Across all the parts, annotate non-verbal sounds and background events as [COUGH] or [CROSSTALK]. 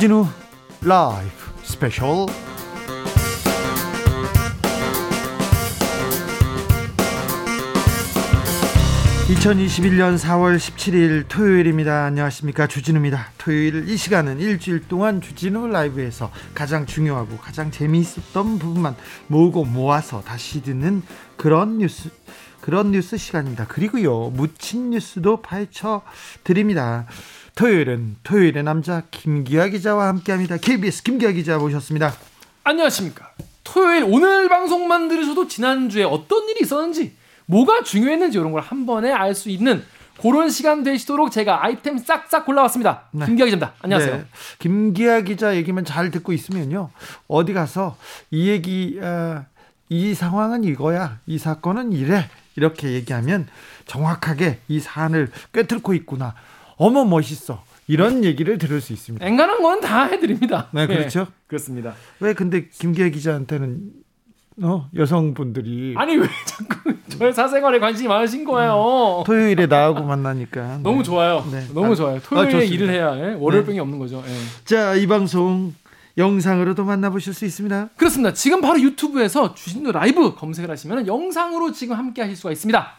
주진우 라이브 스페셜 2021년 4월 17일 토요일입니다. 안녕하십니까. 주진우입니다. 토요일 이 시간은 일주일 동안 주진우 라이브에서 가장 중요하고 가장 재미있었던 부분만 모으고 모아서 다시 듣는 그런 뉴스, 그런 뉴스 시간입니다. 그리고요, 묻힌 뉴스도 파헤쳐 드립니다. 토요일은 토요일의 남자 김기아 기자와 함께합니다. KBS 김기아 기자 모셨습니다. 안녕하십니까. 토요일 오늘 방송만 들으셔도 지난주에 어떤 일이 있었는지 뭐가 중요했는지 이런 걸 한 번에 알 수 있는 그런 시간 되시도록 제가 아이템 싹싹 골라왔습니다. 네. 김기아 기자입니다. 안녕하세요. 네. 김기아 기자 얘기만 잘 듣고 있으면요. 어디 가서 이 얘기, 어, 이 상황은 이거야. 이 사건은 이래. 이렇게 얘기하면 정확하게 이 사안을 꿰뚫고 있구나. 어머 멋있어. 이런 얘기를 들을 수 있습니다. 앵간한 건 다 해드립니다. 네, 그렇죠. 네, 그렇습니다. 왜 근데 김기아 기자한테는 어, 여성분들이 아니 왜 자꾸 저의 사생활에 관심이 많으신 거예요. 음, 토요일에 나하고 만나니까 [LAUGHS] 네. 너무 좋아요. 네. 너무 아, 좋아요. 토요일에 아, 일을 해야 예? 월요일병이 네. 없는 거죠. 예. 자, 이 방송 영상으로도 만나보실 수 있습니다. 그렇습니다. 지금 바로 유튜브에서 주진우 라이브 검색을 하시면 영상으로 지금 함께 하실 수가 있습니다.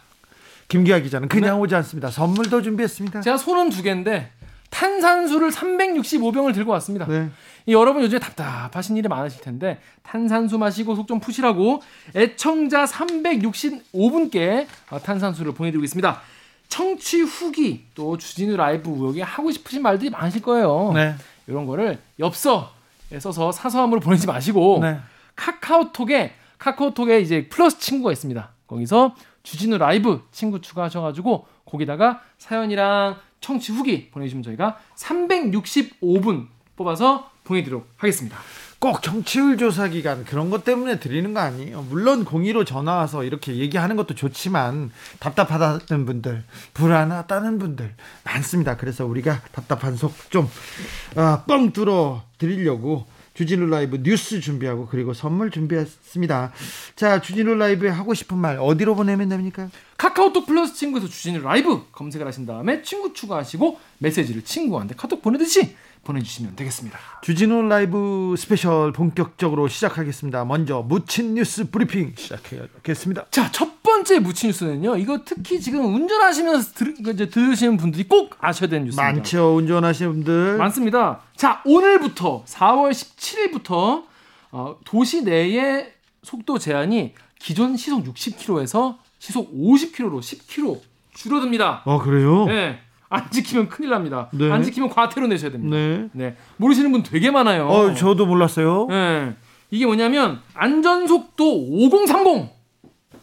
김기아 기자는 그냥 네. 오지 않습니다. 선물도 준비했습니다. 제가 손은 두 개인데 탄산수를 365병을 들고 왔습니다. 네. 여러분 요즘에 답답하신 일이 많으실 텐데 탄산수 마시고 속 좀 푸시라고 애청자 365분께 어, 탄산수를 보내드리고 있습니다. 청취 후기 또 주진우 라이브 여기 하고 싶으신 말들이 많으실 거예요. 네. 이런 거를 엽서에 써서 사서함으로 보내지 마시고 네. 카카오톡에 카카오톡에 이제 플러스 친구가 있습니다. 거기서 주진우 라이브 친구 추가하셔가지고 거기다가 사연이랑 청취 후기 보내주시면 저희가 365분 뽑아서 보내드리도록 하겠습니다. 꼭 정치율 조사 기간 그런 것 때문에 드리는 거 아니에요. 물론 공의로 전화 와서 이렇게 얘기하는 것도 좋지만 답답하다는 분들, 불안하다는 분들 많습니다. 그래서 우리가 답답한 속 좀뻥 아, 뚫어 드리려고 주진우 라이브 뉴스 준비하고 그리고 선물 준비했습니다. 자, 주진우 라이브에 하고 싶은 말 어디로 보내면 됩니까? 카카오톡 플러스 친구에서 주진우 라이브 검색을 하신 다음에 친구 추가하시고 메시지를 친구한테 카톡 보내듯이 보내주시면 되겠습니다. 주진우 라이브 스페셜 본격적으로 시작하겠습니다. 먼저 묻힌 뉴스 브리핑 시작하겠습니다. 자, 첫 번째 묻힌 뉴스는요. 이거 특히 지금 운전하시면서 들, 이제 들으시는 분들이 꼭 아셔야 되는 뉴스입니다. 많죠. 운전하시는 분들. 많습니다. 자, 오늘부터 4월 17일부터 어, 도시 내의 속도 제한이 기존 시속 60km에서 시속 50km로 10km 줄어듭니다. 아, 그래요? 네. 안 지키면 큰일 납니다. 네. 안 지키면 과태료 내셔야 됩니다. 네. 네. 모르시는 분 되게 많아요. 어, 저도 몰랐어요. 네. 이게 뭐냐면 안전속도 5030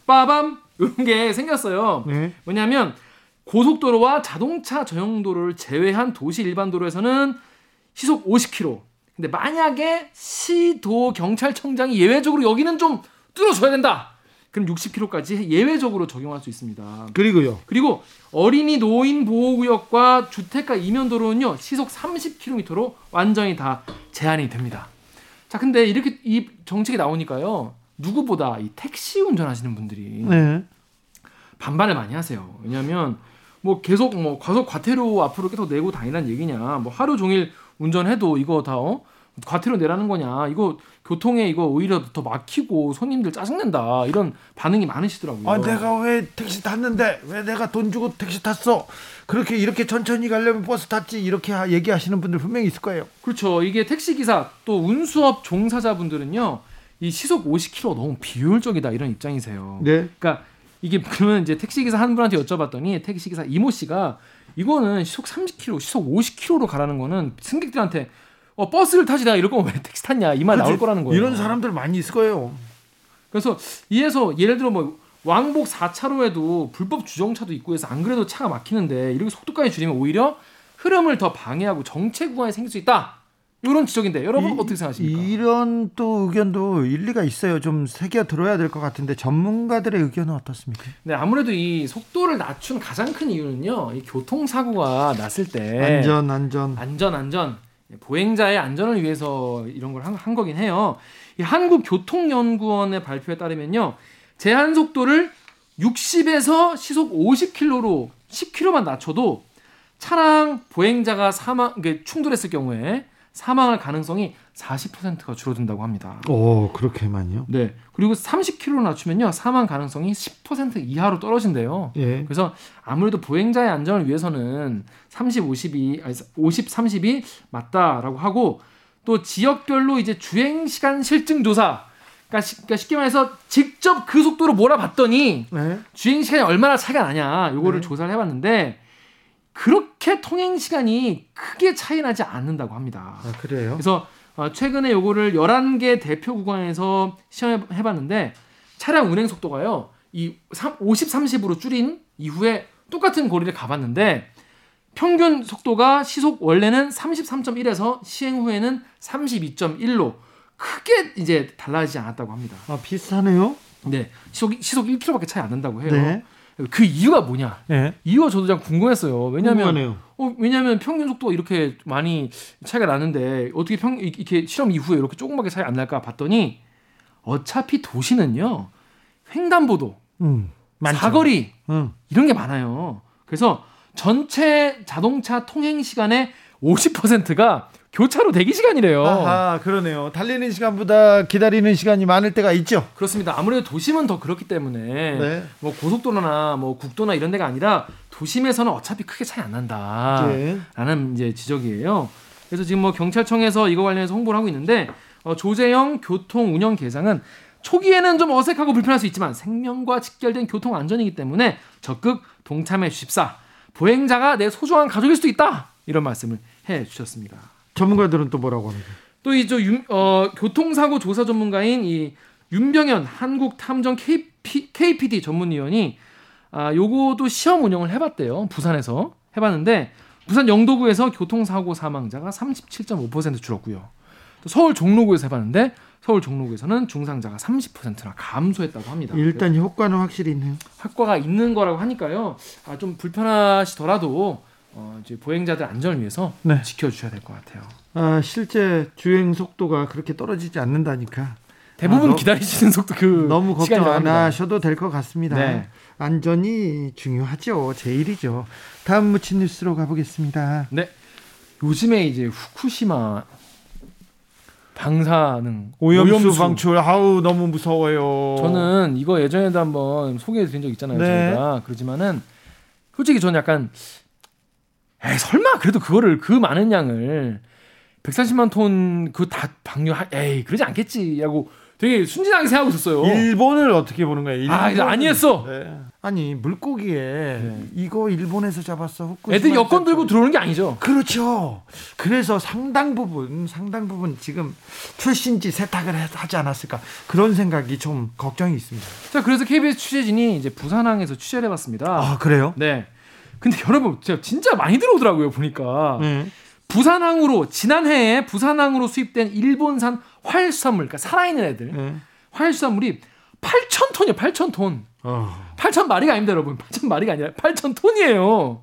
빠밤 이런 게 생겼어요. 네. 뭐냐면 고속도로와 자동차 전용도로를 제외한 도시 일반 도로에서는 시속 50km. 근데 만약에 시도 경찰청장이 예외적으로 여기는 좀 뚫어줘야 된다. 그럼 60km까지 예외적으로 적용할 수 있습니다. 그리고요. 그리고 어린이 노인 보호구역과 주택가 이면도로는요 시속 30km로 완전히 다 제한이 됩니다. 자, 근데 이렇게 이 정책이 나오니까요 누구보다 이 택시 운전하시는 분들이 네. 반발을 많이 하세요. 왜냐하면 뭐 계속 뭐 과속 과태료 앞으로 계속 내고 다니는 얘기냐, 뭐 하루 종일 운전해도 이거 다 어? 과태료 내라는 거냐 이거 교통에 이거 오히려 더 막히고 손님들 짜증낸다 이런 반응이 많으시더라고요. 아 내가 왜 택시 탔는데 왜 내가 돈 주고 택시 탔어? 그렇게 이렇게 천천히 가려면 버스 탔지 이렇게 얘기하시는 분들 분명히 있을 거예요. 그렇죠. 이게 택시 기사 또 운수업 종사자분들은요 이 시속 50km 너무 비효율적이다 이런 입장이세요. 네. 그러니까 이게 그러면 이제 택시 기사 한 분한테 여쭤봤더니 택시 기사 이모 씨가 이거는 시속 30km, 시속 50km로 가라는 거는 승객들한테 어, 버스를 타시다가 이럴 거면 왜 택시 탔냐 이 말 나올 거라는 거예요. 이런 사람들 많이 있을 거예요. 그래서 이에서 예를 들어 뭐 왕복 4차로에도 불법 주정차도 있고 해서 안 그래도 차가 막히는데 이렇게 속도까지 줄이면 오히려 흐름을 더 방해하고 정체 구간이 생길 수 있다. 이런 지적인데 여러분 이, 어떻게 생각하십니까? 이런 또 의견도 일리가 있어요. 좀 새겨 들어야 될 것 같은데 전문가들의 의견은 어떻습니까? 네, 아무래도 이 속도를 낮춘 가장 큰 이유는요. 이 교통 사고가 났을 때 안전 안전 안전 안전 보행자의 안전을 위해서 이런 걸 한 거긴 해요. 이 한국교통연구원의 발표에 따르면요. 제한 속도를 60에서 시속 50km로 10km만 낮춰도 차량 보행자가 사망, 충돌했을 경우에 사망할 가능성이 40%가 줄어든다고 합니다. 오, 그렇게 많이요? 네. 그리고 30km 낮추면요. 사망 가능성이 10% 이하로 떨어진대요. 예. 그래서 아무래도 보행자의 안전을 위해서는 30, 50이 아니 50, 30이 맞다라고 하고 또 지역별로 이제 주행 시간 실증 조사 그러니까, 그러니까 쉽게 말해서 직접 그 속도로 몰아봤더니 네. 주행 시간이 얼마나 차이가 나냐 요거를 네. 조사를 해봤는데 그렇게 통행 시간이 크게 차이 나지 않는다고 합니다. 아, 그래요? 그래서 어, 최근에 요거를 11개 대표 구간에서 시험해 봤는데 차량 운행 속도가요. 이 50, 30으로 줄인 이후에 똑같은 거리를 가봤는데 평균 속도가 시속 원래는 33.1에서 시행 후에는 32.1로 크게 이제 달라지지 않았다고 합니다. 아, 비슷하네요. 네. 시속, 시속 1km밖에 차이 안 난다고 해요. 네. 그 이유가 뭐냐? 네. 이유가 저도 좀 궁금했어요. 왜냐면 어, 왜냐면 평균 속도가 이렇게 많이 차이가 나는데 어떻게 평 이렇게 실험 이후에 이렇게 조금밖에 차이 안 날까 봤더니 어차피 도시는요. 횡단보도, 음, 사거리 음. 이런 게 많아요. 그래서 전체 자동차 통행 시간의 50%가 교차로 대기 시간이래요. 아, 그러네요. 달리는 시간보다 기다리는 시간이 많을 때가 있죠. 그렇습니다. 아무래도 도심은 더 그렇기 때문에 네. 뭐 고속도로나 뭐 국도나 이런 데가 아니라 도심에서는 어차피 크게 차이 안 난다라는 네. 이제 지적이에요. 그래서 지금 뭐 경찰청에서 이거 관련해서 홍보를 하고 있는데 어, 조재영 교통 운영 계장은 초기에는 좀 어색하고 불편할 수 있지만 생명과 직결된 교통 안전이기 때문에 적극 동참해 주십사. 보행자가 내 소중한 가족일 수도 있다. 이런 말씀을 해 주셨습니다. 전문가들은 또 뭐라고 합니까? 또이 저 어, 교통사고 조사 전문가인 이 윤병현 한국탐정 KP, KPD 전문위원이 아, 요거도 시험 운영을 해봤대요. 부산에서 해봤는데 부산 영도구에서 교통사고 사망자가 37.5% 줄었고요. 또 서울 종로구에서 해봤는데 서울 종로구에서는 중상자가 30%나 감소했다고 합니다. 일단 효과는 확실히 있네요. 효과가 있는 거라고 하니까요. 아, 좀 불편하시더라도 어, 이제 보행자들 안전을 위해서 네. 지켜주셔야 될 것 같아요. 아, 실제 주행 속도가 그렇게 떨어지지 않는다니까. 대부분 아, 기다리시는 속도 그 [LAUGHS] 너무 걱정 안 하셔도 될 것 같습니다. 네. 안전이 중요하죠. 제일이죠. 다음 무친 뉴스로 가보겠습니다. 네. 요즘에 이제 후쿠시마 방사능 오염수, 오염수, 방출 아우 너무 무서워요. 저는 이거 예전에도 한번 소개해 드린 적 있잖아요. 네. 저희가 그러지만은 솔직히 저는 약간 에이, 설마 그래도 그거를 그 많은 양을 140만 톤 그 다 방류 에이 그러지 않겠지라고 되게 순진하게 생각하고 있었어요. 일본을 어떻게 보는 거예요? 일본 아, 아니었어. 네. 아니 물고기에 네. 이거 일본에서 잡았어. 애들 여권 들고 들어오는 게 아니죠. 그렇죠. 그래서 상당 부분 상당 부분 지금 출신지 세탁을 하지 않았을까 그런 생각이 좀 걱정이 있습니다. 자 그래서 KBS 취재진이 이제 부산항에서 취재를 해봤습니다. 아 그래요? 네. 근데 여러분 제가 진짜 많이 들어오더라고요 보니까 네. 부산항으로 지난해에 부산항으로 수입된 일본산 활수산물 그러니까 살아있는 애들 네. 활수산물이 8천 톤이에요 8천 톤 어. 8천 마리가 아닙니다 여러분 8천 마리가 아니라 8천 톤이에요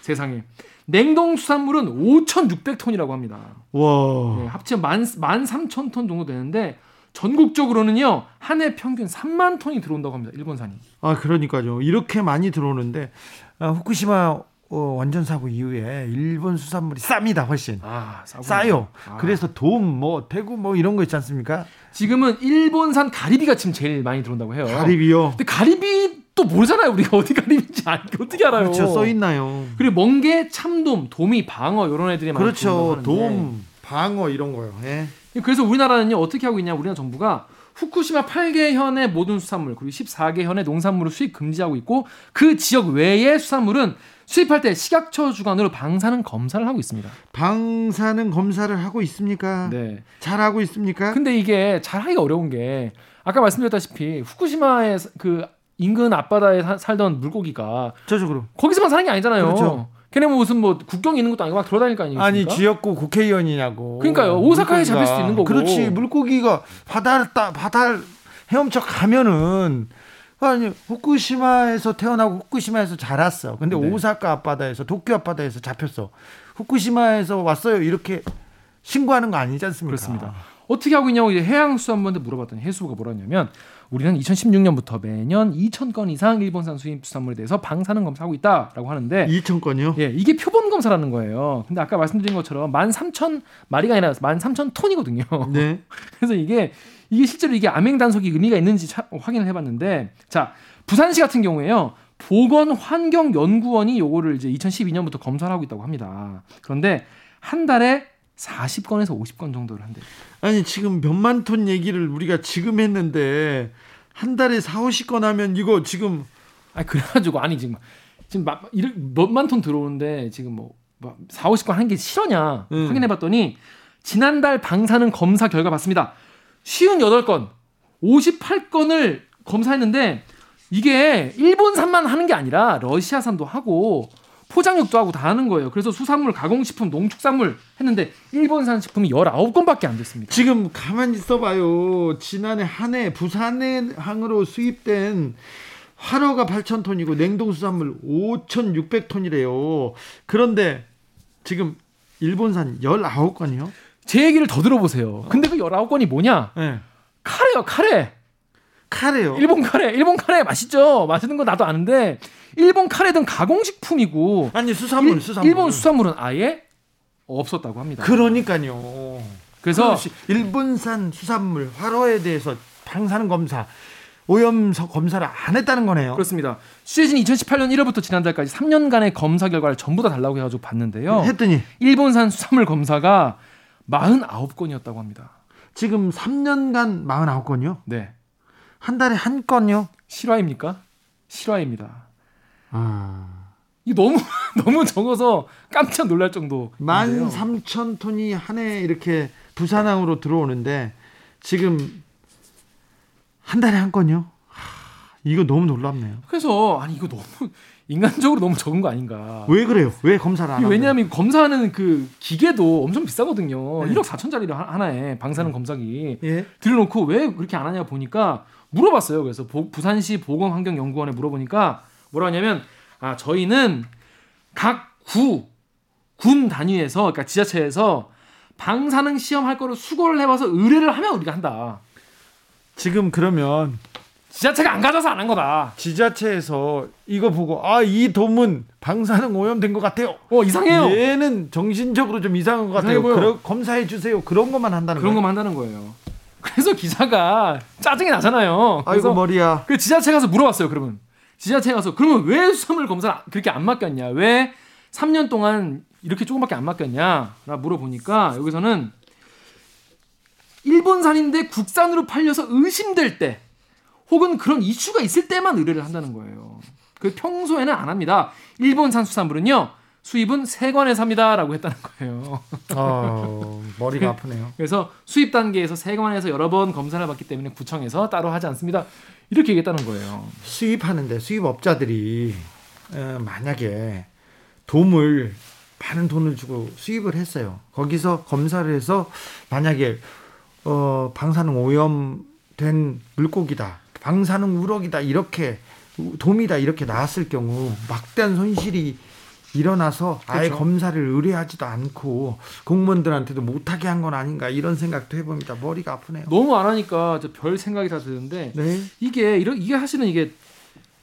세상에 냉동 수산물은 5,600톤이라고 합니다. 와. 네, 합치면 만, 만 3천 톤 정도 되는데 전국적으로는요 한 해 평균 3만 ton이 들어온다고 합니다 일본산이. 아 그러니까요 이렇게 많이 들어오는데 아, 후쿠시마 어, 원전 사고 이후에 일본 수산물이 쌉니다 훨씬 아, 싸요. 아. 그래서 돔, 뭐 대구 뭐 이런 거 있지 않습니까? 지금은 일본산 가리비가 지금 제일 많이 들어온다고 해요. 가리비요. 근데 가리비 또 모르잖아요. 우리가 [LAUGHS] 어디 가리비인지 어떻게 알아요? 그렇죠. 써 있나요? 그리고 멍게, 참돔, 도미, 방어 이런 애들이 많이 그렇죠. 돔, 방어 이런 거요. 예. 그래서 우리나라는요 어떻게 하고 있냐? 우리나라 정부가 후쿠시마 8개 현의 모든 수산물 그리고 14개 현의 농산물을 수입 금지하고 있고 그 지역 외의 수산물은 수입할 때 식약처 주관으로 방사능 검사를 하고 있습니다. 방사능 검사를 하고 있습니까? 네. 잘 하고 있습니까? 근데 이게 잘 하기가 어려운 게 아까 말씀드렸다시피 후쿠시마의 그 인근 앞바다에 살던 물고기가 저쪽으로 거기서만 사는 게 아니잖아요. 그렇죠. 걔네 뭐 무슨 뭐 국경에 있는 것도 아니고 막 돌아다닐 거 아니겠습니까? 아니 지역구 국회의원이냐고. 그러니까요. 오사카에 잡힐 수도 있는 거고. 그렇지. 물고기가 바다를 따 바다를 헤엄쳐 가면은 아니 후쿠시마에서 태어나고 후쿠시마에서 자랐어. 근데 네. 오사카 앞바다에서 도쿄 앞바다에서 잡혔어. 후쿠시마에서 왔어요. 이렇게 신고하는 거 아니지 않습니까? 그렇습니다. 어떻게 하고 있냐고 이제 해양수산부한테 물어봤더니 해수부가 뭐라 했냐면 우리는 2016년부터 매년 2,000건 이상 일본산 수입 수산물에 대해서 방사능 검사하고 있다라고 하는데 2,000건이요? 예, 이게 표본 검사라는 거예요. 근데 아까 말씀드린 것처럼 13,000 마리가 아니라 13,000톤이거든요. 네. [LAUGHS] 그래서 이게 이게 실제로 이게 암행 단속이 의미가 있는지 차, 확인을 해봤는데 자 부산시 같은 경우에요. 보건환경연구원이 요거를 이제 2012년부터 검사를 하고 있다고 합니다. 그런데 한 달에 40건에서 50건 정도를 한대요. 아니 지금 몇만 톤 얘기를 우리가 지금 했는데 한 달에 4, 50건 하면 이거 지금 아니 그래가지고 아니 지금 지금 막 몇만 톤 들어오는데 지금 뭐, 뭐 4, 50건 한 게 실화냐 음. 확인해봤더니 지난달 방사능 검사 결과 봤습니다. 58건, 58건을 검사했는데 이게 일본산만 하는 게 아니라 러시아산도 하고 포장육도 하고 다 하는 거예요. 그래서 수산물, 가공식품, 농축산물 했는데 일본산 식품이 19건밖에 안 됐습니다. 지금 가만히 있어봐요. 지난해 한 해 부산항으로 수입된 활어가 8,000톤이고 냉동수산물 5,600톤이래요. 그런데 지금 일본산 19건이요? 제 얘기를 더 들어보세요. 근데 그 19건이 뭐냐? 네. 카레요, 카레. 카레요? 일본 카레. 일본 카레 맛있죠? 맛있는 거 나도 아는데 일본 카레든 가공식품이고 아니 수산물, 일, 수산물. 일본 수산물은 아예 없었다고 합니다. 그러니까요. 그래서 일본산 수산물 활어에 대해서 방사능 검사 오염 검사를 안 했다는 거네요. 그렇습니다. 취재진 2018년 1월부터 지난달까지 3년간의 검사 결과를 전부 다 달라고 해가지고 봤는데요. 했더니 일본산 수산물 검사가 49건이었다고 합니다. 지금 3년간 49건이요? 네. 한 달에 한 건요? 실화입니까? 실화입니다. 아. 이 너무 [LAUGHS] 너무 적어서 깜짝 놀랄 정도. 13,000톤이 한 해 이렇게 부산항으로 들어오는데 지금 한 달에 한 건요? 이거 너무 놀랍네요. 그래서 아니 이거 너무 인간적으로 너무 적은 거 아닌가. 왜 그래요? 왜 검사를 안 왜냐하면 검사하는 그 기계도 엄청 비싸거든요. 네. 1억 4천짜리 하나에 방사능 네. 검사기. 예? 들여놓고 왜 그렇게 안 하냐 보니까 물어봤어요. 그래서 보, 부산시 보건환경연구원에 물어보니까 뭐라 하냐면 아 저희는 각 구, 군 단위에서 그러니까 지자체에서 방사능 시험할 거를 수고를 해봐서 의뢰를 하면 우리가 한다. 지금 그러면 지자체가 안 가져서 안 한 거다. 지자체에서 이거 보고 아 이 돔은 방사능 오염된 것 같아요. 어 이상해요. 얘는 정신적으로 좀 이상한 것 같아요. 그러, 검사해 주세요. 그런 것만 한다는 그런 것만 한다는 거예요. 그래서 기사가 짜증이 나잖아요. 아이고 머리야. 그 지자체 가서 물어봤어요. 그러면 지자체 가서 그러면 왜 수산물 검사 그렇게 안 맡겼냐? 왜 3년 동안 이렇게 조금밖에 안 맡겼냐? 라 물어보니까 여기서는 일본산인데 국산으로 팔려서 의심될 때 혹은 그런 이슈가 있을 때만 의뢰를 한다는 거예요. 그 평소에는 안 합니다. 일본산 수산물은요. 수입은 세관에서 합니다 라고 했다는 거예요. 어, [LAUGHS] 머리가 아프네요. 그래서 수입 단계에서 세관에서 여러 번 검사를 받기 때문에 구청에서 따로 하지 않습니다. 이렇게 얘기했다는 거예요. 수입하는데 수입업자들이 어, 만약에 돔을 많은 돈을 주고 수입을 했어요. 거기서 검사를 해서 만약에 어, 방사능 오염된 물고기다. 방사능 우럭이다 이렇게 돔이다 이렇게 나왔을 경우 막대한 손실이 일어나서 아예 그렇죠. 검사를 의뢰하지도 않고 공무원들한테도 못하게 한 건 아닌가 이런 생각도 해봅니다. 머리가 아프네요. 너무 안 하니까 별 생각이 다 드는데 네. 이게 이런 이게 사실은 이게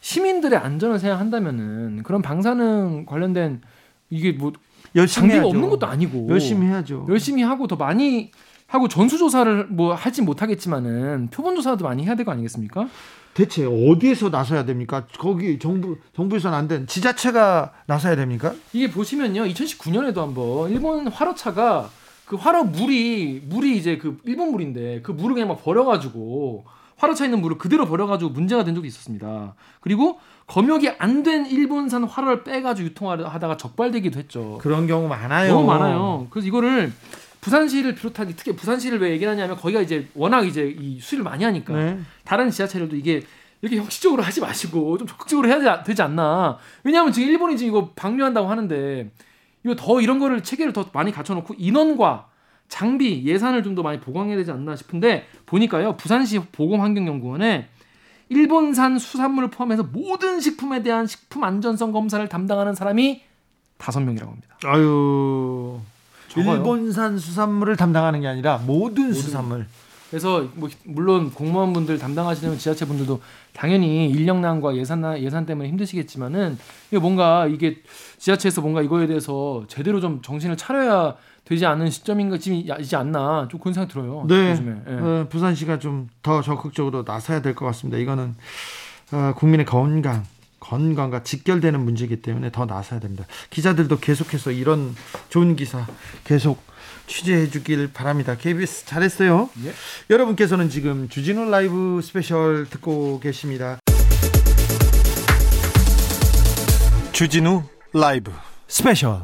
시민들의 안전을 생각한다면은 그런 방사능 관련된 이게 뭐 열심히 장비가 해야죠. 없는 것도 아니고 열심히 해야죠. 열심히 하고 더 많이 하고 전수조사를 뭐 하지 못하겠지만은 표본조사도 많이 해야 될 거 아니겠습니까? 대체 어디에서 나서야 됩니까? 거기 정부 정부에서는 안 된 지자체가 나서야 됩니까? 이게 보시면요, 2019년에도 한번 일본 화로차가 그 화로 물이 물이 이제 그 일본 물인데 그 물을 그냥 막 버려가지고 화로차 있는 물을 그대로 버려가지고 문제가 된 적이 있었습니다. 그리고 검역이 안 된 일본산 화로를 빼가지고 유통하다가 적발되기도 했죠. 그런 경우 많아요. 너무 많아요. 그래서 이거를 부산시를 비롯한 특히 부산시를 왜 얘기하냐면 거기가 이제 워낙 이제 이 수리를 많이 하니까 네. 다른 지자체들도 이게 이렇게 형식적으로 하지 마시고 좀 적극적으로 해야 되지 않나. 왜냐하면 지금 일본이 지금 이거 방류한다고 하는데 이거 더 이런 거를 체계를 더 많이 갖춰놓고 인원과 장비 예산을 좀 더 많이 보강해야 되지 않나 싶은데 보니까요 부산시 보건환경연구원에 일본산 수산물을 포함해서 모든 식품에 대한 식품 안전성 검사를 담당하는 사람이 다섯 명이라고 합니다. 아유 적어요. 일본산 수산물을 담당하는 게 아니라 모든, 모든 수산물. 그래서 뭐 물론 공무원분들 담당하시는 지자체 분들도 당연히 인력난과 예산 예산 때문에 힘드시겠지만은 이게 뭔가 이게 지자체에서 뭔가 이거에 대해서 제대로 좀 정신을 차려야 되지 않는 시점인가지지 않나 좀 그런 생각이 들어요. 네. 요즘에. 네. 어, 부산시가 좀 더 적극적으로 나서야 될 것 같습니다. 이거는 어, 국민의 건강 건강과 직결되는 문제이기 때문에 더 나서야 됩니다. 기자들도 계속해서 이런 좋은 기사 계속 취재해 주길 바랍니다. KBS 잘했어요. 예. 여러분께서는 지금 주진우 라이브 스페셜 듣고 계십니다. 주진우 라이브 스페셜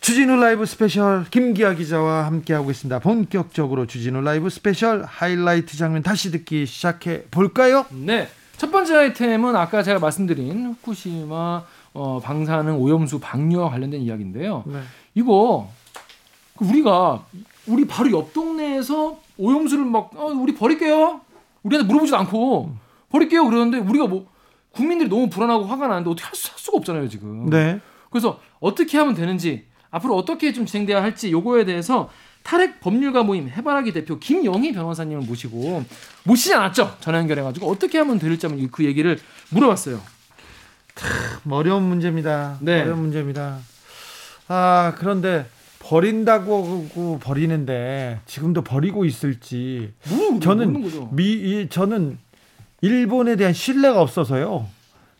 주진우 라이브 스페셜 김기아 기자와 함께하고 있습니다. 본격적으로 주진우 라이브 스페셜 하이라이트 장면 다시 듣기 시작해 볼까요? 네. 첫 번째 아이템은 아까 제가 말씀드린 후쿠시마 어, 방사능 오염수 방류와 관련된 이야기인데요. 네. 이거 그 우리가 우리 바로 옆 동네에서 오염수를 막 어, 우리 버릴게요. 우리한테 물어보지도 않고 버릴게요. 그러는데 우리가 뭐 국민들이 너무 불안하고 화가 나는데 어떻게 할, 수, 할 수가 없잖아요 지금. 네. 그래서 어떻게 하면 되는지 앞으로 어떻게 좀 진행돼야 할지 요거에 대해서 탈핵 법률가 모임 해바라기 대표 김영희 변호사님을 모시고 모시지 않았죠 전화 연결해가지고 어떻게 하면 될지 한번 그 얘기를 물어봤어요. 참 어려운 문제입니다. 네. 어려운 문제입니다. 아 그런데 버린다고 버리는데 지금도 버리고 있을지 뭐, 저는 미 저는 일본에 대한 신뢰가 없어서요.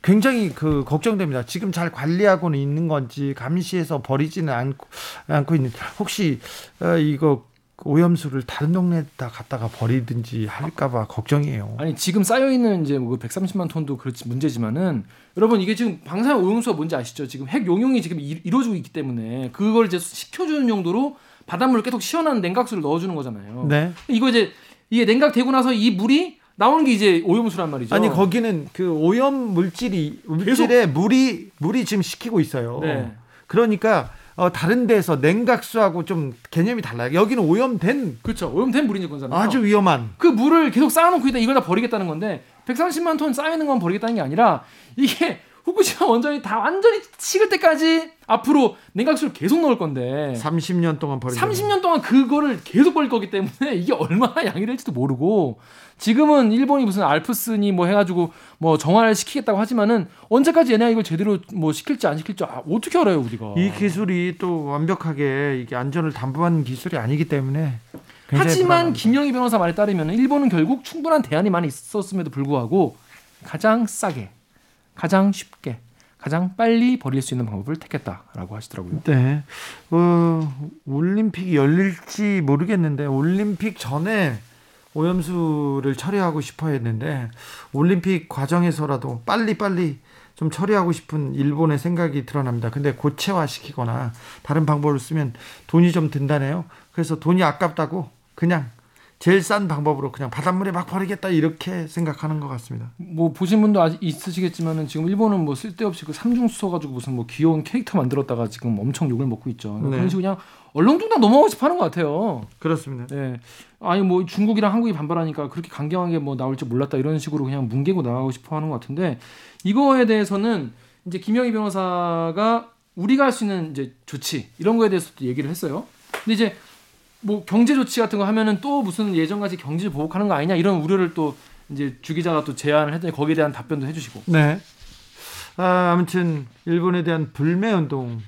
굉장히 그 걱정됩니다. 지금 잘 관리하고는 있는 건지 감시해서 버리지는 않고 않고 있는 혹시 어, 이거 오염수를 다른 동네에다 갖다가 버리든지 할까봐 걱정이에요. 아니 지금 쌓여 있는 이제 뭐 130만 톤도 그렇지 문제지만은 여러분 이게 지금 방사능 오염수가 뭔지 아시죠? 지금 핵 용융이 지금 이, 루어지고 있기 때문에 그걸 이제 식혀주는 용도로 바닷물을 계속 시원한 냉각수를 넣어주는 거잖아요. 네. 이거 이제 이게 냉각되고 나서 이 물이 나오는 게 이제 오염수란 말이죠. 아니 거기는 그 오염 물질이 물질에 물이 물이 지금 식히고 있어요. 네. 그러니까 어, 다른 데서 냉각수하고 좀 개념이 달라요. 여기는 오염된 그렇죠. 오염된 물이죠, 건잖아요. 아주 위험한. 그 물을 계속 쌓아놓고 있다 이걸 다 버리겠다는 건데 130만 톤 쌓여 있는 건 버리겠다는 게 아니라 이게 [LAUGHS] 후쿠시마 원전이 다 완전히 식을 때까지 앞으로 냉각수를 계속 넣을 건데 30년 동안 버리 30년 동안 그거를 계속 버릴 거기 때문에 이게 얼마나 [LAUGHS] 양이 될지도 모르고 지금은 일본이 무슨 알프스니 뭐 해가지고 뭐 정화를 시키겠다고 하지만은 언제까지 얘네가 이걸 제대로 뭐 시킬지 안 시킬지 아, 어떻게 알아요 우리가 이 기술이 또 완벽하게 이게 안전을 담보하는 기술이 아니기 때문에 하지만 김영희 변호사 말에 따르면 일본은 결국 충분한 대안이 많이 있었음에도 불구하고 가장 싸게 가장 쉽게 가장 빨리 버릴 수 있는 방법을 택했다라고 하시더라고요. 네. 어, 올림픽이 열릴지 모르겠는데 올림픽 전에 오염수를 처리하고 싶어 했는데 올림픽 과정에서라도 빨리빨리 좀 처리하고 싶은 일본의 생각이 드러납니다. 근데 고체화 시키거나 다른 방법을 쓰면 돈이 좀 든다네요. 그래서 돈이 아깝다고 그냥 제일 싼 방법으로 그냥 바닷물에 막 버리겠다 이렇게 생각하는 것 같습니다. 뭐 보신 분도 아직 있으시겠지만은 지금 일본은 뭐 쓸데없이 그 삼중수 가지고 무슨 뭐 귀여운 캐릭터 만들었다가 지금 엄청 욕을 먹고 있죠. 네. 그런 식으로 그냥 얼렁뚱땅 넘어가고 싶어 하는 것 같아요. 그렇습니다. 네. 아니 뭐 중국이랑 한국이 반발하니까 그렇게 강경하게 뭐 나올 줄 몰랐다 이런 식으로 그냥 뭉개고 나가고 싶어 하는 것 같은데 이거에 대해서는 이제 김영희 변호사가 우리가 할 수 있는 이제 조치 이런 거에 대해서도 얘기를 했어요. 근데 이제 뭐 경제 조치 같은 거 하면은 또 무슨 예전같이 경제를 보복하는 거 아니냐 이런 우려를 또 이제 주 기자가 또 제안을 했더니 거기에 대한 답변도 해주시고. 네. 아, 아무튼 일본에 대한 불매 운동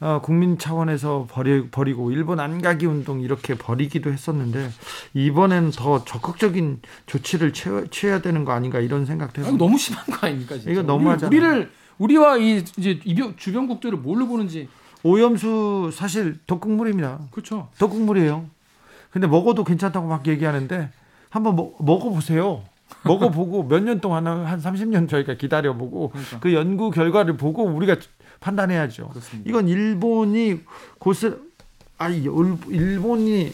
어, 국민 차원에서 버리, 버리고 일본 안가기 운동 이렇게 버리기도 했었는데 이번엔 더 적극적인 조치를 취해, 취해야 되는 거 아닌가 이런 생각도 해요. 너무 심한 거 아닙니까? 진짜. 이거 너무하잖아. 우리를 우리와 이 이제 주변국들을 뭘로 보는지 오염수 사실 독극물입니다. 그렇죠. 독극물이에요. 근데 먹어도 괜찮다고 막 얘기하는데 한번 먹, 먹어보세요. 먹어보고 몇 년 동안 한 30년 저희가 기다려보고 그러니까. 그 연구 결과를 보고 우리가 판단해야죠. 그렇습니다. 이건 일본이 곳을 아니 일본이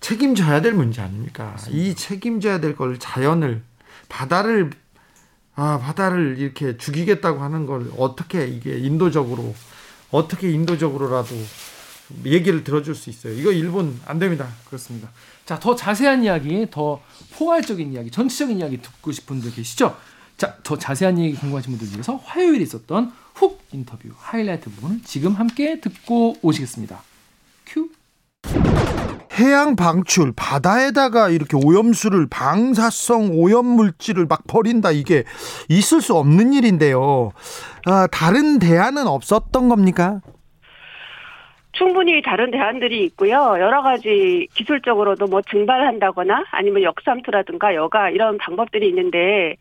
책임져야 될 문제 아닙니까? 그렇습니다. 이 책임져야 될 걸 자연을 바다를 아 바다를 이렇게 죽이겠다고 하는 걸 어떻게 이게 인도적으로 어떻게 인도적으로라도 얘기를 들어줄 수 있어요. 이거 일본 안 됩니다. 그렇습니다. 자, 더 자세한 이야기, 더 포괄적인 이야기, 전체적인 이야기 듣고 싶은 분들 계시죠? 자, 더 자세한 얘기 궁금하신 분들 위해서 화요일에 있었던 훅 인터뷰 하이라이트 부분을 지금 함께 듣고 오시겠습니다. 큐. 해양 방출, 바다에다가 이렇게 오염수를 방사성 오염 물질을 막 버린다 이게 있을 수 없는 일인데요. 아, 다른 대안은 없었던 겁니까? 충분히 다른 대안들이 있고요. 여러 가지 기술적으로도 뭐 증발한다거나 아니면 역삼투라든가 여가 이런 방법들이 있는데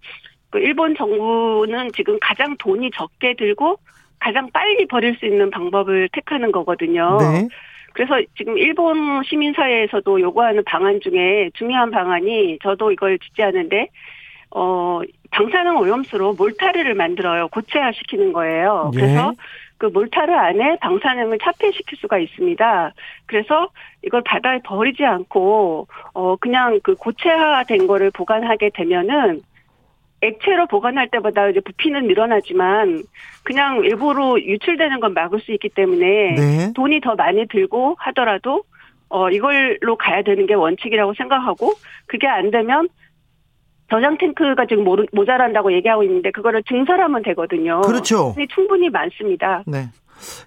그 일본 정부는 지금 가장 돈이 적게 들고 가장 빨리 버릴 수 있는 방법을 택하는 거거든요. 네. 그래서 지금 일본 시민사회에서도 요구하는 방안 중에 중요한 방안이 저도 이걸 지지하는데 어 방사능 오염수로 몰타르를 만들어요. 고체화 시키는 거예요. 예. 그래서 그 몰타르 안에 방사능을 차폐시킬 수가 있습니다. 그래서 이걸 바다에 버리지 않고 어 그냥 그 고체화된 거를 보관하게 되면은 액체로 보관할 때보다 이제 부피는 늘어나지만 그냥 일부러 유출되는 건 막을 수 있기 때문에 네. 돈이 더 많이 들고 하더라도 어 이걸로 가야 되는 게 원칙이라고 생각하고 그게 안 되면 저장 탱크가 지금 모자란다고 얘기하고 있는데 그거를 증설하면 되거든요. 그렇죠. 충분히 많습니다. 네.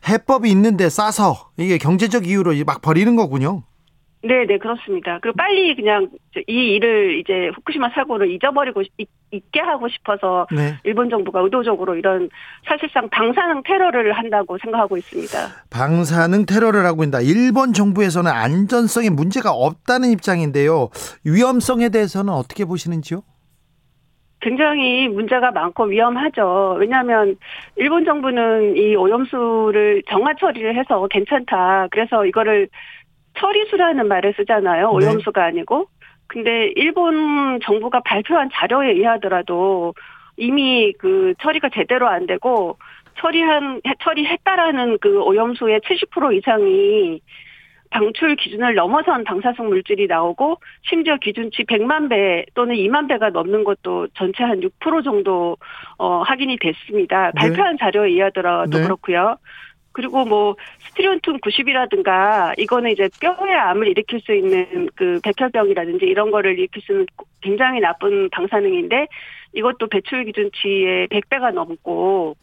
해법이 있는데 싸서 이게 경제적 이유로 막 버리는 거군요. 네, 네, 그렇습니다. 그리고 빨리 그냥 이 일을 이제 후쿠시마 사고를 잊어버리고 있, 게 하고 싶어서 네. 일본 정부가 의도적으로 이런 사실상 방사능 테러를 한다고 생각하고 있습니다. 방사능 테러를 하고 있다. 일본 정부에서는 안전성에 문제가 없다는 입장인데요. 위험성에 대해서는 어떻게 보시는지요? 굉장히 문제가 많고 위험하죠. 왜냐하면 일본 정부는 이 오염수를 정화 처리를 해서 괜찮다. 그래서 이거를 처리수라는 말을 쓰잖아요. 네. 오염수가 네. 아니고. 근데 일본 정부가 발표한 자료에 의하더라도 이미 그 처리가 제대로 안 되고 처리한 처리했다라는 그 오염수의 70% 이상이 방출 기준을 넘어선 방사성 물질이 나오고 심지어 기준치 100만 배 또는 2만 배가 넘는 것도 전체 한 6% 정도 어 확인이 됐습니다. 네. 발표한 자료에 의하더라도 네. 그렇고요. 그리고 뭐 스티론튬 90이라든가 이거는 이제 뼈에 암을 일으킬 수 있는 그 백혈병이라든지 이런 거를 일으킬 수 있는 굉장히 나쁜 방사능인데 이것도 배출 기준치의 100배가 넘고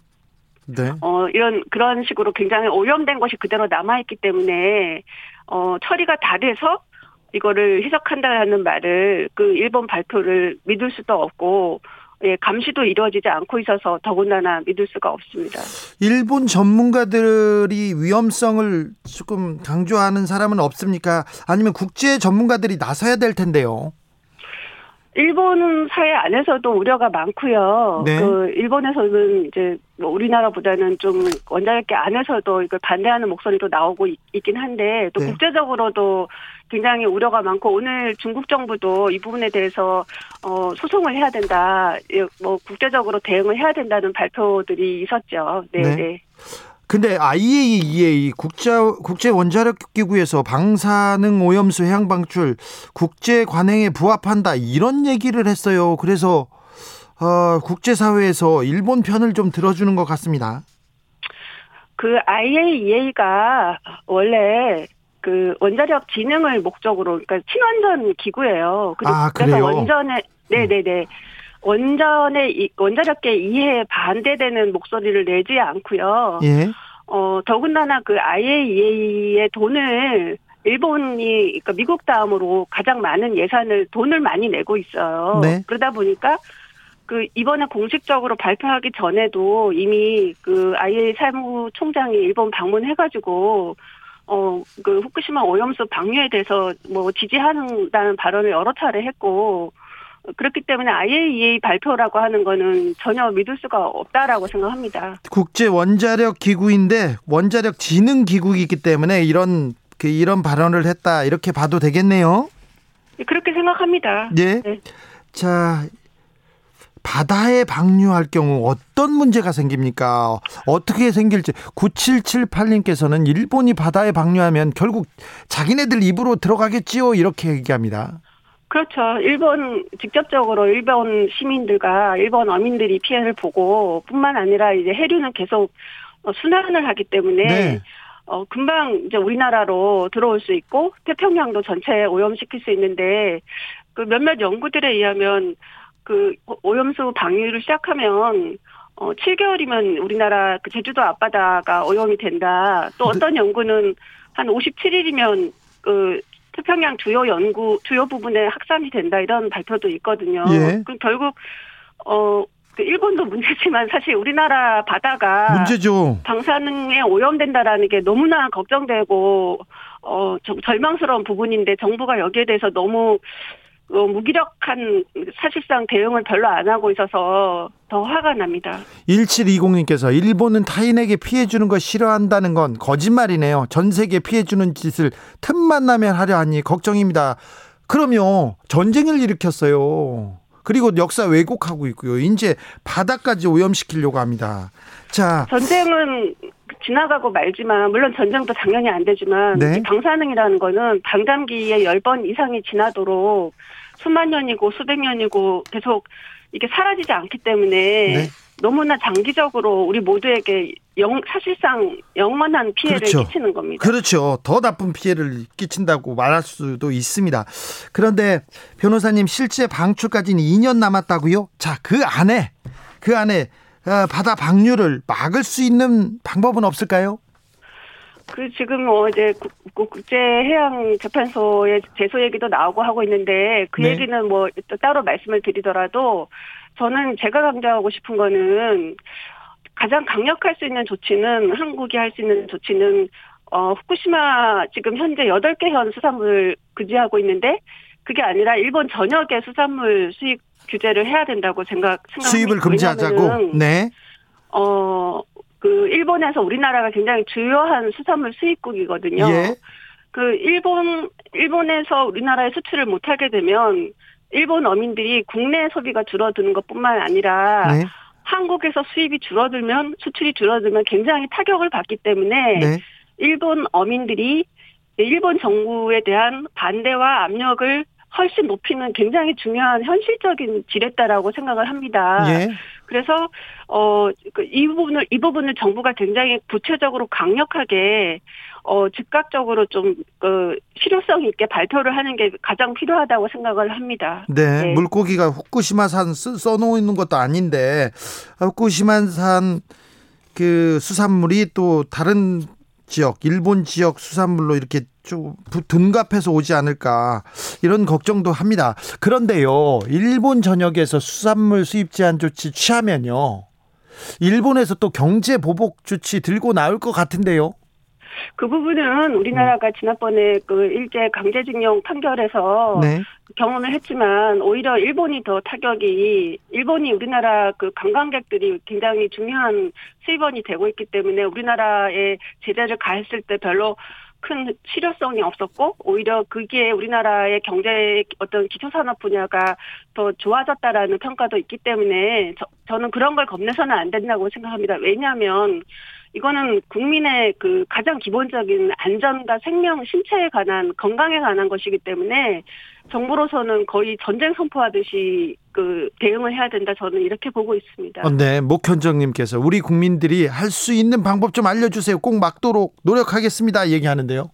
네. 어 이런 그런 식으로 굉장히 오염된 것이 그대로 남아 있기 때문에 어 처리가 다 돼서 이거를 희석한다라는 말을 그 일본 발표를 믿을 수도 없고 예, 감시도 이루어지지 않고 있어서 더군다나 믿을 수가 없습니다. 일본 전문가들이 위험성을 조금 강조하는 사람은 없습니까? 아니면 국제 전문가들이 나서야 될 텐데요. 일본 사회 안에서도 우려가 많고요. 네. 그 일본에서는 이제 뭐 우리나라보다는 좀 원자력계 안에서도 이걸 반대하는 목소리도 나오고 있, 긴 한데 또 네. 국제적으로도 굉장히 우려가 많고 오늘 중국 정부도 이 부분에 대해서 어 소송을 해야 된다. 예, 뭐 국제적으로 대응을 해야 된다는 발표들이 있었죠. 네. 네. 네. 근데 IAEA 국제 국제 원자력 기구에서 방사능 오염수 해양 방출 국제 관행에 부합한다 이런 얘기를 했어요. 그래서 어, 국제 사회에서 일본 편을 좀 들어주는 것 같습니다. 그 IAEA가 원래 그 원자력 진흥을 목적으로 그러니까 친원전 기구예요. 아, 그래서 원전에 네네네. 음. 원전의 원자력계 이해에 반대되는 목소리를 내지 않고요. 예. 어 더군다나 그 IAEA의 돈을 일본이 그러니까 미국 다음으로 가장 많은 예산을 돈을 많이 내고 있어요. 네. 그러다 보니까 그 이번에 공식적으로 발표하기 전에도 이미 그 IA 사무총장이 일본 방문해가지고 어 그 후쿠시마 오염수 방류에 대해서 뭐 지지한다는 발언을 여러 차례 했고 그렇기 때문에 IAEA 발표라고 하는 거는 전혀 믿을 수가 없다라고 생각합니다. 국제 원자력 기구인데 원자력 진흥 기구이기 때문에 이런 그 이런 발언을 했다 이렇게 봐도 되겠네요. 네, 그렇게 생각합니다. 예. 네. 자, 바다에 방류할 경우 어떤 문제가 생깁니까? 어떻게 생길지 9778님께서는 일본이 바다에 방류하면 결국 자기네들 입으로 들어가겠지요 이렇게 얘기합니다. 그렇죠. 일본 직접적으로 일본 시민들과 일본 어민들이 피해를 보고 뿐만 아니라 이제 해류는 계속 어, 순환을 하기 때문에 네. 어 금방 이제 우리나라로 들어올 수 있고 태평양도 전체 오염시킬 수 있는데 그 몇몇 연구들에 의하면 그 오염수 방류를 시작하면 어 7개월이면 우리나라 그 제주도 앞바다가 오염이 된다. 또 네. 어떤 연구는 한 57일이면 그 태평양 주요 연구 주요 부분에 확산이 된다 이런 발표도 있거든요. 예. 그 결국 어. 그 일본도 문제지만 사실 우리나라 바다가 문제죠. 방사능에 오염된다라는 게 너무나 걱정되고 어 절망스러운 부분인데 정부가 여기에 대해서 너무 어, 무기력한 사실상 대응을 별로 안 하고 있어서 더 화가 납니다. 1720님께서 일본은 타인에게 피해 주는 거 싫어한다는 건 거짓말이네요. 전 세계 피해 주는 짓을 틈만 나면 하려 하니 걱정입니다. 그럼요. 전쟁을 일으켰어요. 그리고 역사 왜곡하고 있고요. 이제 바다까지 오염시키려고 합니다. 자, 전쟁은 지나가고 말지만 물론 전쟁도 당연히 안 되지만 네. 방사능이라는 거는 방담기에 열번 이상이 지나도록 수만 년이고 수백 년이고 계속 이게 사라지지 않기 때문에 네. 너무나 장기적으로 우리 모두에게 영, 사실상 영원한 피해를 그렇죠. 끼치는 겁니다. 그렇죠. 더 나쁜 피해를 끼친다고 말할 수도 있습니다. 그런데 변호사님 실제 방출까지는 2년 남았다고요? 자, 그 안에 그 안에 어, 바다 방류를 막을 수 있는 방법은 없을까요? 그 지금 뭐 이제 국제 해양 재판소의 제소 얘기도 나오고 하고 있는데 그 네. 얘기는 뭐 따로 말씀을 드리더라도 저는 제가 강조하고 싶은 거는 가장 강력할 수 있는 조치는 한국이 할 수 있는 조치는 어 후쿠시마 지금 현재 8개 현 수산물 금지하고 있는데 그게 아니라 일본 전역의 수산물 수입 규제를 해야 된다고 생각 생각합니다. 수입을 금지하자고. 네. 어, 그 일본에서 우리나라가 굉장히 주요한 수산물 수입국이거든요. 예. 그 일본 일본에서 우리나라에 수출을 못 하게 되면 일본 어민들이 국내 소비가 줄어드는 것뿐만 아니라 네. 한국에서 수입이 줄어들면 수출이 줄어들면 굉장히 타격을 받기 때문에 네. 일본 어민들이 일본 정부에 대한 반대와 압력을 훨씬 높이는 굉장히 중요한 현실적인 지렛다라고 생각을 합니다. 예. 그래서 어이 그 부분을 이 부분을 정부가 굉장히 구체적으로 강력하게 어 즉각적으로 좀그 실효성 있게 발표를 하는 게 가장 필요하다고 생각을 합니다. 네, 네. 물고기가 후쿠시마산 써놓는 것도 아닌데 후쿠시마산 그 수산물이 또 다른 지역, 일본 지역 수산물로 이렇게 좀 둔갑해서 오지 않을까 이런 걱정도 합니다. 그런데요, 일본 전역에서 수산물 수입 제한 조치 취하면요, 일본에서 또 경제 보복 조치 들고 나올 것 같은데요. 그 부분은 우리나라가 지난번에 그 일제 강제징용 판결에서 네. 경험을 했지만 오히려 일본이 더 타격이 일본이 우리나라 그 관광객들이 굉장히 중요한 수입원이 되고 있기 때문에 우리나라에 제재를 가했을 때 별로 큰 실효성이 없었고 오히려 그게 우리나라의 경제 어떤 기초산업 분야가 더 좋아졌다라는 평가도 있기 때문에 저, 저는 그런 걸 겁내서는 안 된다고 생각합니다. 왜냐하면 이거는 국민의 그 가장 기본적인 안전과 생명, 신체에 관한 건강에 관한 것이기 때문에 정부로서는 거의 전쟁 선포하듯이 그 대응을 해야 된다 저는 이렇게 보고 있습니다. 어, 네, 목현정님께서 우리 국민들이 할 수 있는 방법 좀 알려주세요. 꼭 막도록 노력하겠습니다. 얘기하는데요.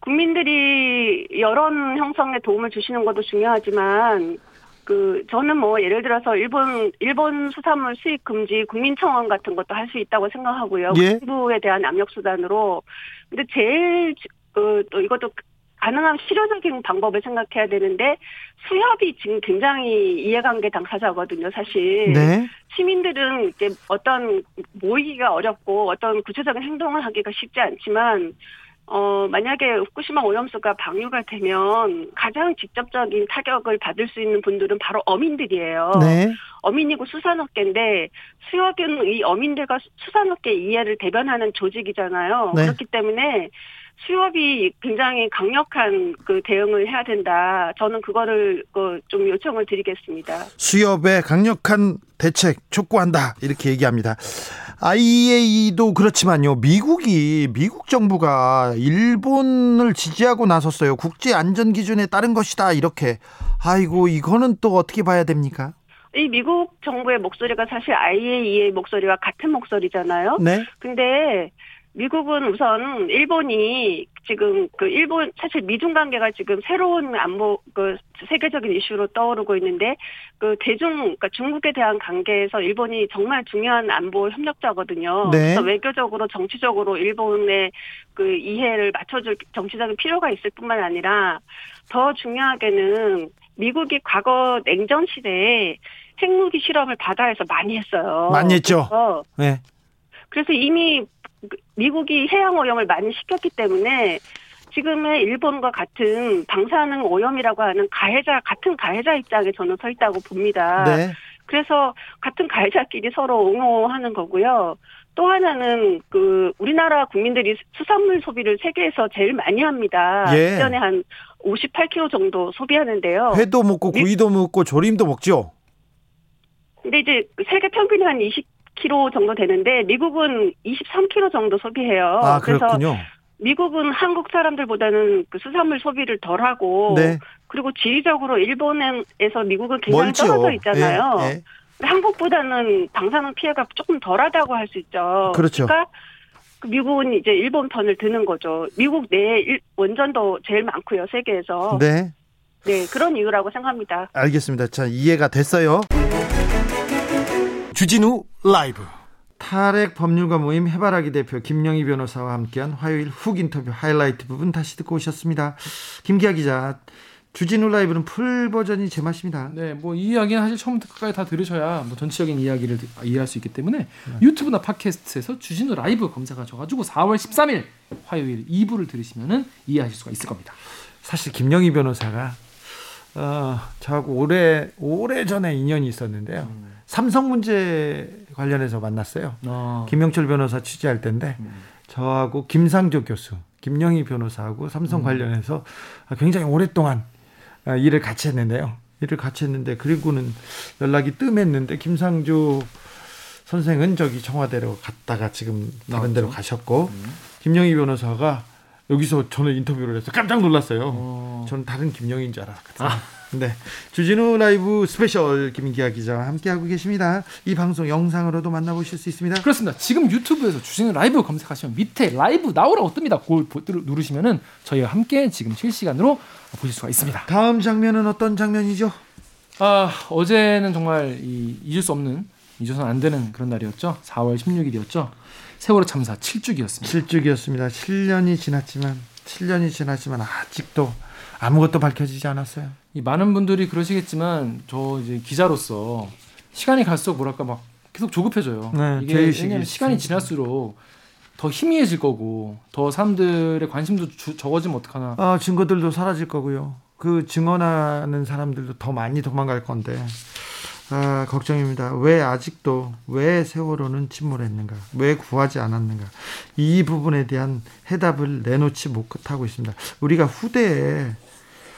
국민들이 여론 형성에 도움을 주시는 것도 중요하지만 그 저는 뭐 예를 들어서 일본 일본 수산물 수입 금지 국민청원 같은 것도 할 수 있다고 생각하고요. 예? 정부에 대한 압력 수단으로. 근데 제일 그 또 이것도 가능한 실효적인 방법을 생각해야 되는데 수협이 지금 굉장히 이해관계 당사자거든요, 사실. 네. 시민들은 이제 어떤 모이기가 어렵고 어떤 구체적인 행동을 하기가 쉽지 않지만 어, 만약에 후쿠시마 오염수가 방류가 되면 가장 직접적인 타격을 받을 수 있는 분들은 바로 어민들이에요. 네. 어민이고 수산업계인데 수협은 이 어민들과 수산업계 이해를 대변하는 조직이잖아요. 네. 그렇기 때문에 수협이 굉장히 강력한 그 대응을 해야 된다. 저는 그거를 그좀 요청을 드리겠습니다. 수협의 강력한 대책 촉구한다. 이렇게 얘기합니다. IEA도 그렇지만요. 미국이 미국 정부가 일본을 지지하고 나섰어요. 국제 안전 기준에 따른 것이다. 이렇게. 아이고 이거는 또 어떻게 봐야 됩니까? 이 미국 정부의 목소리가 사실 IAEA 목소리와 같은 목소리잖아요. 네. 근데 미국은 우선 일본이 지금 그 일본 사실 미중 관계가 지금 새로운 안보 그 세계적인 이슈로 떠오르고 있는데 그 대중 그러니까 중국에 대한 관계에서 일본이 정말 중요한 안보 협력자거든요. 네. 그래서 외교적으로 정치적으로 일본의 그 이해를 맞춰줄 정치적인 필요가 있을 뿐만 아니라 더 중요하게는 미국이 과거 냉전 시대에 핵무기 실험을 바다에서 많이 했어요. 많이 했죠. 네. 그래서 이미 미국이 해양 오염을 많이 시켰기 때문에 지금의 일본과 같은 방사능 오염이라고 하는 가해자 같은 가해자 입장에 저는 서 있다고 봅니다. 네. 그래서 같은 가해자끼리 서로 옹호하는 거고요. 또 하나는 그 우리나라 국민들이 수산물 소비를 세계에서 제일 많이 합니다. 예. 1년에 한 58kg 정도 소비하는데요. 회도 먹고 구이도 먹고 조림도 먹죠. 근데 이제 세계 평균이 한 20kg 정도 되는데 미국은 23kg 정도 소비해요. 아, 그렇군요. 그래서 미국은 한국 사람들보다는 그 수산물 소비를 덜하고 네. 그리고 지리적으로 일본에서 미국은 굉장히 멀지요. 떨어져 있잖아요. 예, 예. 한국보다는 방사능 피해가 조금 덜하다고 할 수 있죠. 그렇죠. 그러니까 그 미국은 이제 일본 편을 드는 거죠. 미국 내 원전도 제일 많고요, 세계에서. 네. 네, 그런 이유라고 생각합니다. 알겠습니다. 자, 이해가 됐어요. 주진우 라이브. 탈핵 법률가 모임 해바라기 대표 김영희 변호사와 함께한 화요일 훅 인터뷰 하이라이트 부분 다시 듣고 오셨습니다. 김기아 기자, 주진우 라이브는 풀 버전이 제맛입니다. 네, 뭐 이 이야기는 사실 처음부터 끝까지 다 들으셔야 뭐 전체적인 이야기를 이해할 수 있기 때문에 네. 유튜브나 팟캐스트에서 주진우 라이브 검색하셔가지고 4월 13일 화요일 2부를 들으시면은 이해하실 수가 있을 겁니다. 사실 김영희 변호사가 어, 저하고 오래 오래 전에 인연이 있었는데요. 음. 삼성 문제 관련해서 만났어요. 어. 김영철 변호사 취재할 때인데 음. 저하고 김상조 교수, 김영희 변호사하고 삼성 음. 관련해서 굉장히 오랫동안 아, 일을 같이 했는데요. 일을 같이 했는데 그리고는 연락이 뜸했는데 김상조 선생은 저기 청와대로 갔다가 지금 다른 데로 가셨고 음. 김영희 변호사가 여기서 저는 인터뷰를 해서 깜짝 놀랐어요. 어. 저는 다른 김영희인 줄 알았거든요. 아. 네. 주진우 라이브 스페셜 김기아 기자와 함께하고 계십니다. 이 방송 영상으로도 만나보실 수 있습니다. 그렇습니다. 지금 유튜브에서 주진우 라이브 검색하시면 밑에 라이브 나오라고 뜹니다. 그걸 누르시면은 저희와 함께 지금 실시간으로 보실 수가 있습니다. 다음 장면은 어떤 장면이죠? 아, 어제는 정말 이, 잊을 수 없는 잊어서는 안 되는 그런 날이었죠. 4월 16일이었죠. 세월호 참사 7주기였습니다. 7주기였습니다. 7년이 지났지만 7년이 지났지만 아직도 아무것도 밝혀지지 않았어요. 이 많은 분들이 그러시겠지만 저 이제 기자로서 시간이 갈수록 뭐랄까 막 계속 조급해져요. 네, 이게 왜냐면 시간이 지날수록 더 희미해질 거고 더 사람들의 관심도 주, 적어지면 어떡하나. 아 증거들도 사라질 거고요. 그 증언하는 사람들도 더 많이 도망갈 건데 아, 걱정입니다. 왜 아직도 왜 세월호는 침몰했는가? 왜 구하지 않았는가? 이 부분에 대한 해답을 내놓지 못하고 있습니다. 우리가 후대에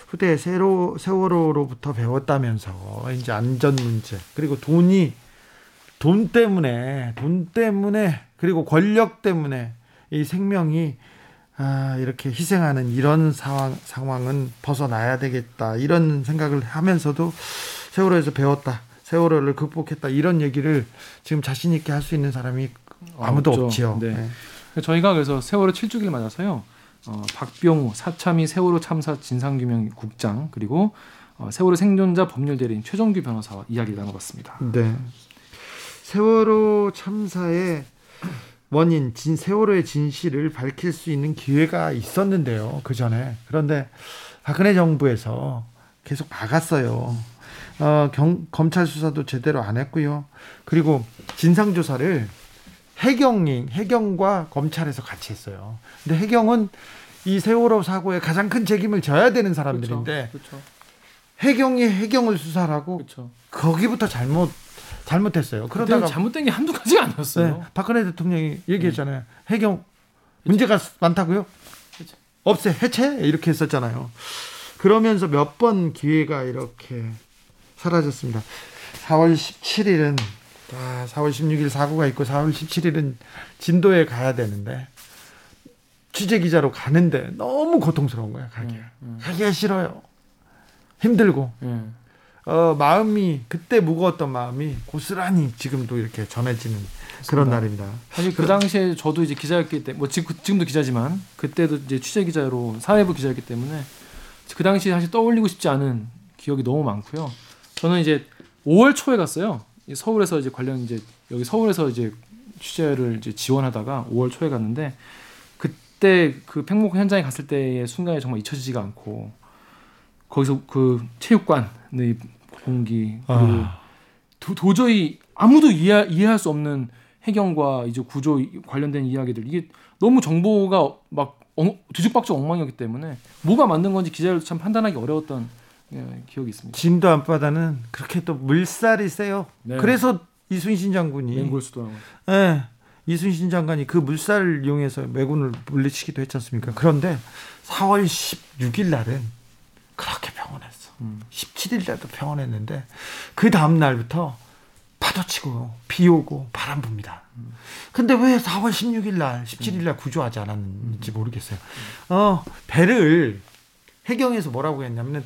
후대에 세로, 세월호로부터 배웠다면서 이제 안전 문제 그리고 돈이 돈 때문에 돈 때문에 그리고 권력 때문에 이 생명이 아, 이렇게 희생하는 이런 상황, 상황은 벗어나야 되겠다. 이런 생각을 하면서도 세월호에서 배웠다. 세월호를 극복했다 이런 얘기를 지금 자신 있게 할 수 있는 사람이 아무도 없죠. 없지요. 네. 네. 저희가 그래서 세월호 7주기를 맞아서요. 어, 박병우 사참위 세월호 참사 진상규명 국장 그리고 어, 세월호 생존자 법률 대리인 최정규 변호사와 이야기 나눠봤습니다. 네. 세월호 참사의 원인, 진 세월호의 진실을 밝힐 수 있는 기회가 있었는데요. 그 전에 그런데 박근혜 정부에서 계속 막았어요. 어, 경, 검찰 수사도 제대로 안 했고요. 그리고 진상 조사를 해경이 해경과 검찰에서 같이 했어요. 근데 해경은 이 세월호 사고에 가장 큰 책임을 져야 되는 사람들인데 그렇죠. 그렇죠. 해경이 해경을 수사하고. 거기부터 잘못 잘못했어요. 그러다가 잘못된 게 한두 가지가 아니었어요. 네, 박근혜 대통령이 얘기했잖아요. 네. 해경 문제가 많다고요? 그렇죠. 없애 해체 이렇게 했었잖아요. 그러면서 몇 번 기회가 이렇게 사라졌습니다. 4월 17일은 아, 4월 16일 사고가 있고 4월 17일은 진도에 가야 되는데 취재 기자로 가는데 너무 고통스러운 거야 가기. 음, 음. 가기가 싫어요. 힘들고. 음. 어, 마음이 그때 무거웠던 마음이 고스란히 지금도 이렇게 전해지는 그런 날입니다. 사실 그 당시에 저도 이제 기자였기 때문에 뭐 지금 지금도 기자지만 그때도 이제 취재 기자로 사회부 기자였기 때문에 그 당시 사실 떠올리고 싶지 않은 기억이 너무 많고요. 저는 이제 5월 초에 갔어요. 서울에서 이제 관련 이제 여기 서울에서 이제 취재를 이제 지원하다가 5월 초에 갔는데 그때 그 팽목 현장에 갔을 때의 순간이 정말 잊혀지지가 않고 거기서 그 체육관의 공기 그리고 아. 도, 저히 아무도 이해, 이해할 수 없는 해경과 이제 구조 관련된 이야기들 이게 너무 정보가 막 뒤죽박죽 엉망이었기 때문에 뭐가 맞는 건지 기자들도 참 판단하기 어려웠던 예, 기억이 있습니다. 진도 앞바다는 그렇게 또 물살이 세요. 네. 그래서 이순신 장군이 맹골수도 예. 이순신 장관이 그 물살을 이용해서 매군을 물리치기도 했지 않습니까? 그런데 4월 16일 날은 그렇게 평온했어. 음. 17일 날도 평온했는데 그 다음 날부터 파도 치고 비 오고 바람 붑니다. 음. 근데 왜 4월 16일 날, 17일 날 구조하지 않았는지 모르겠어요. 어, 배를 해경에서 뭐라고 했냐면은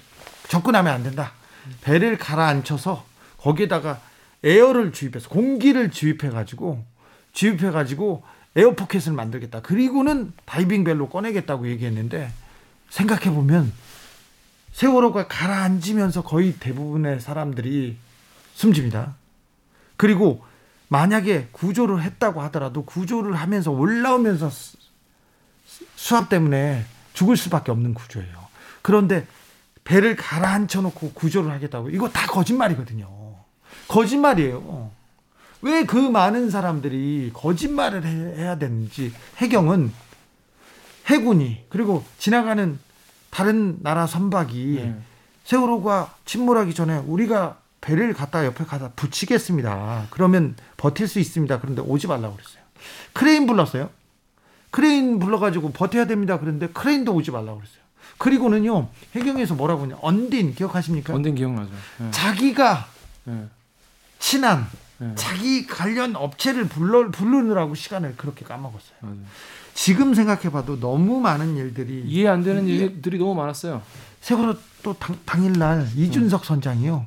접근하면 안 된다. 배를 가라앉혀서 거기에다가 에어를 주입해서 공기를 주입해 가지고 주입해 가지고 에어 포켓을 만들겠다. 그리고는 다이빙 벨로 꺼내겠다고 얘기했는데 생각해 보면 세월호가 가라앉으면서 거의 대부분의 사람들이 숨집니다. 그리고 만약에 구조를 했다고 하더라도 구조를 하면서 올라오면서 수압 때문에 죽을 수밖에 없는 구조예요. 그런데 배를 가라앉혀 놓고 구조를 하겠다고 이거 다 거짓말이거든요. 거짓말이에요. 왜 그 많은 사람들이 거짓말을 해야 되는지 해경은 해군이 그리고 지나가는 다른 나라 선박이 네. 세월호가 침몰하기 전에 우리가 배를 갖다 옆에 가다 붙이겠습니다. 그러면 버틸 수 있습니다. 그런데 오지 말라고 그랬어요. 크레인 불렀어요. 크레인 불러가지고 버텨야 됩니다. 그런데 크레인도 오지 말라고 그랬어요. 그리고는요 해경에서 뭐라고 하냐 언딘 기억하십니까? 언딘 기억나죠. 네. 자기가 네. 친한 네. 자기 관련 업체를 불러 부르느라고 시간을 그렇게 까먹었어요. 맞아요. 지금 생각해봐도 너무 많은 일들이 이해 안 되는 일들이 너무 많았어요. 세월호 또 당, 당일날 이준석 선장이요.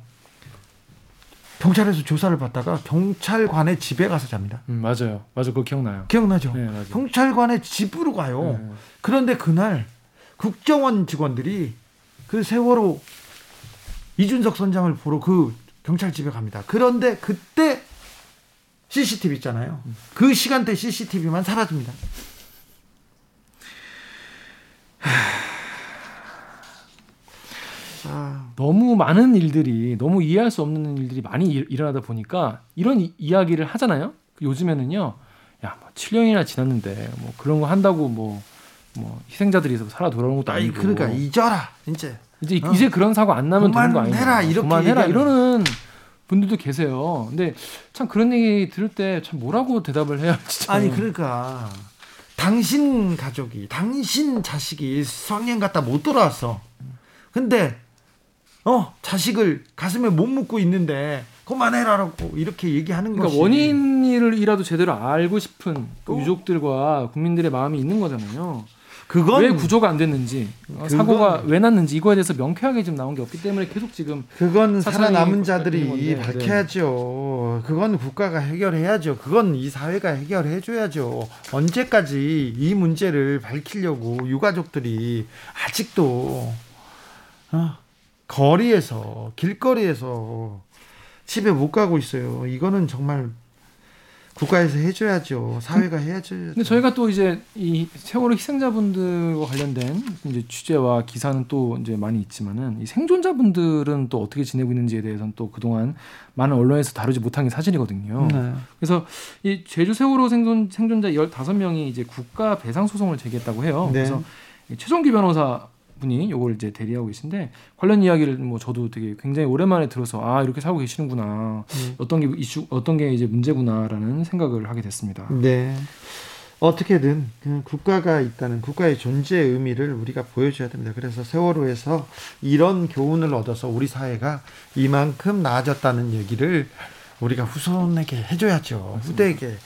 경찰에서 조사를 받다가 경찰관의 집에 가서 잡니다. 음, 맞아요. 맞아. 그거 기억나요. 기억나죠? 네. 경찰관의 집으로 가요. 네. 그런데 그날 국정원 직원들이 그 세월호 이준석 선장을 보러 그 경찰 집에 갑니다. 그런데 그때 CCTV 있잖아요. 그 시간대 CCTV만 사라집니다. 너무 많은 일들이 너무 이해할 수 없는 일들이 많이 일 어나다 보니까 이런 이, 이야기를 하잖아요. 요즘에는요. 야, 뭐 7년이나 지났는데 뭐 그런 거 한다고 뭐 뭐 희생자들이 살아 돌아오는 것도 아니고. 그러니까 잊어라 이제. 이제 어. 이제 그런 사고 안 나면 되는 거 아니에요? 그만해라 이렇게 그만해라 이러는 분들도 계세요. 근데 참 그런 얘기 들을 때 참 뭐라고 대답을 해야 할지. 아니 그러니까 당신 가족이 당신 자식이 수학여행 갔다 못 돌아왔어. 근데 어 자식을 가슴에 못 묻고 있는데 그만해라라고 이렇게 얘기하는 그러니까 것이 원인이라도 제대로 알고 싶은 그 유족들과 국민들의 마음이 있는 거잖아요. 그건 왜 구조가 안 됐는지 어, 사고가 왜 났는지 이거에 대해서 명쾌하게 지금 나온 게 없기 때문에 계속 지금 그건 살아남은 자들이 밝혀야죠. 네. 그건 국가가 해결해야죠. 그건 이 사회가 해결해 줘야죠. 언제까지 이 문제를 밝히려고 유가족들이 아직도 어, 거리에서 길거리에서 집에 못 가고 있어요. 이거는 정말 국가에서 해줘야죠. 사회가 해야죠. 근데 저희가 또 이제 이 세월호 희생자분들과 관련된 이제 취재와 기사는 또 이제 많이 있지만은 이 생존자분들은 또 어떻게 지내고 있는지에 대해서는 또 그동안 많은 언론에서 다루지 못한 게 사실이거든요. 네. 그래서 이 제주 세월호 생존 생존자 15명이 이제 국가 배상 소송을 제기했다고 해요. 네. 그래서 최종기 변호사 분이 요걸 이제 대리하고 계신데 관련 이야기를 뭐 저도 되게 굉장히 오랜만에 들어서 아 이렇게 살고 계시는구나 음. 어떤 게 이슈 어떤 게 이제 문제구나라는 생각을 하게 됐습니다. 네. 어떻게든 그 국가가 있다는 국가의 존재의 의미를 우리가 보여줘야 됩니다. 그래서 세월호에서 이런 교훈을 얻어서 우리 사회가 이만큼 나아졌다는 얘기를 우리가 후손에게 해줘야죠. 후대에게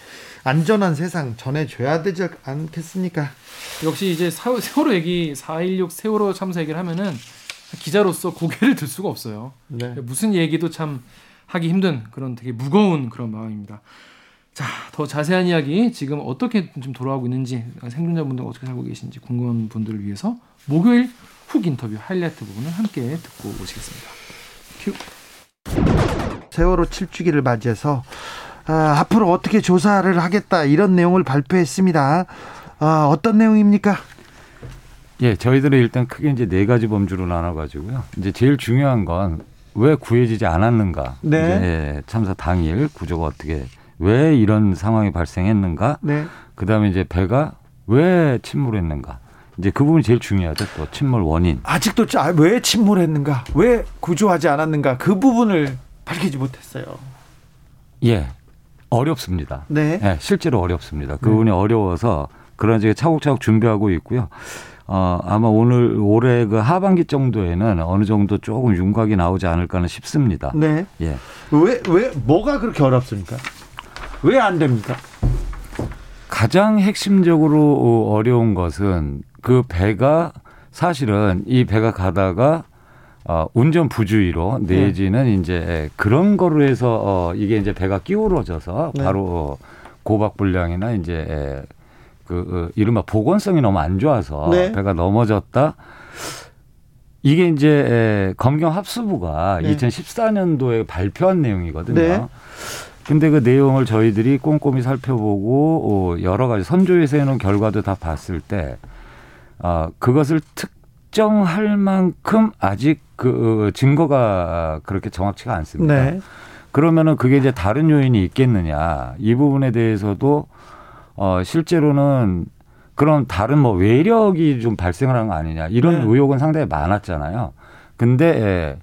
안전한 세상 전해줘야 되지 않겠습니까? 역시 이제 세월호 얘기 4.16 세월호 참사 얘기를 하면은 기자로서 고개를 들 수가 없어요. 네. 무슨 얘기도 참 하기 힘든 그런 되게 무거운 그런 마음입니다. 자, 더 자세한 이야기 지금 어떻게 좀 돌아가고 있는지 생존자분들 어떻게 살고 계신지 궁금한 분들을 위해서 목요일 훅 인터뷰 하이라이트 부분을 함께 듣고 오시겠습니다. 큐. 세월호 7주기를 맞이해서 아, 앞으로 어떻게 조사를 하겠다 이런 내용을 발표했습니다. 아, 어떤 내용입니까? 예, 저희들은 일단 크게 이제 네 가지 범주로 나눠가지고요. 이제 제일 중요한 건 왜 구해지지 않았는가. 네. 예, 참사 당일 구조가 어떻게 왜 이런 상황이 발생했는가. 네. 그다음에 이제 배가 왜 침몰했는가. 이제 그 부분이 제일 중요하죠. 또 침몰 원인. 아직도 왜 침몰했는가, 왜 구조하지 않았는가 그 부분을 밝히지 못했어요. 예, 어렵습니다. 네. 네 실제로 어렵습니다. 그 부분이 네. 어려워서 그런 식의 차곡차곡 준비하고 있고요. 어, 아마 오늘 올해 그 하반기 정도에는 어느 정도 조금 윤곽이 나오지 않을까는 싶습니다. 네. 예. 왜, 왜, 뭐가 그렇게 어렵습니까? 왜 안 됩니까? 가장 핵심적으로 어려운 것은 그 배가 사실은 이 배가 가다가 어, 운전 부주의로 내지는 네. 이제 그런 거로 해서 어, 이게 이제 배가 끼우러져서 네. 바로 고박 불량이나 이제 그 어, 이른바 보건성이 너무 안 좋아서 네. 배가 넘어졌다. 이게 이제 검경 합수부가 네. 2014년도에 발표한 내용이거든요. 네. 근데 그 내용을 저희들이 꼼꼼히 살펴보고 어, 여러 가지 선조에서 해놓은 결과도 다 봤을 때 어, 그것을 특정할 만큼 아직 그 증거가 그렇게 정확치가 않습니다. 네. 그러면은 그게 이제 다른 요인이 있겠느냐 이 부분에 대해서도 어, 실제로는 그런 다른 뭐 외력이 좀 발생을 한 거 아니냐 이런 네. 의혹은 상당히 많았잖아요. 근데 예,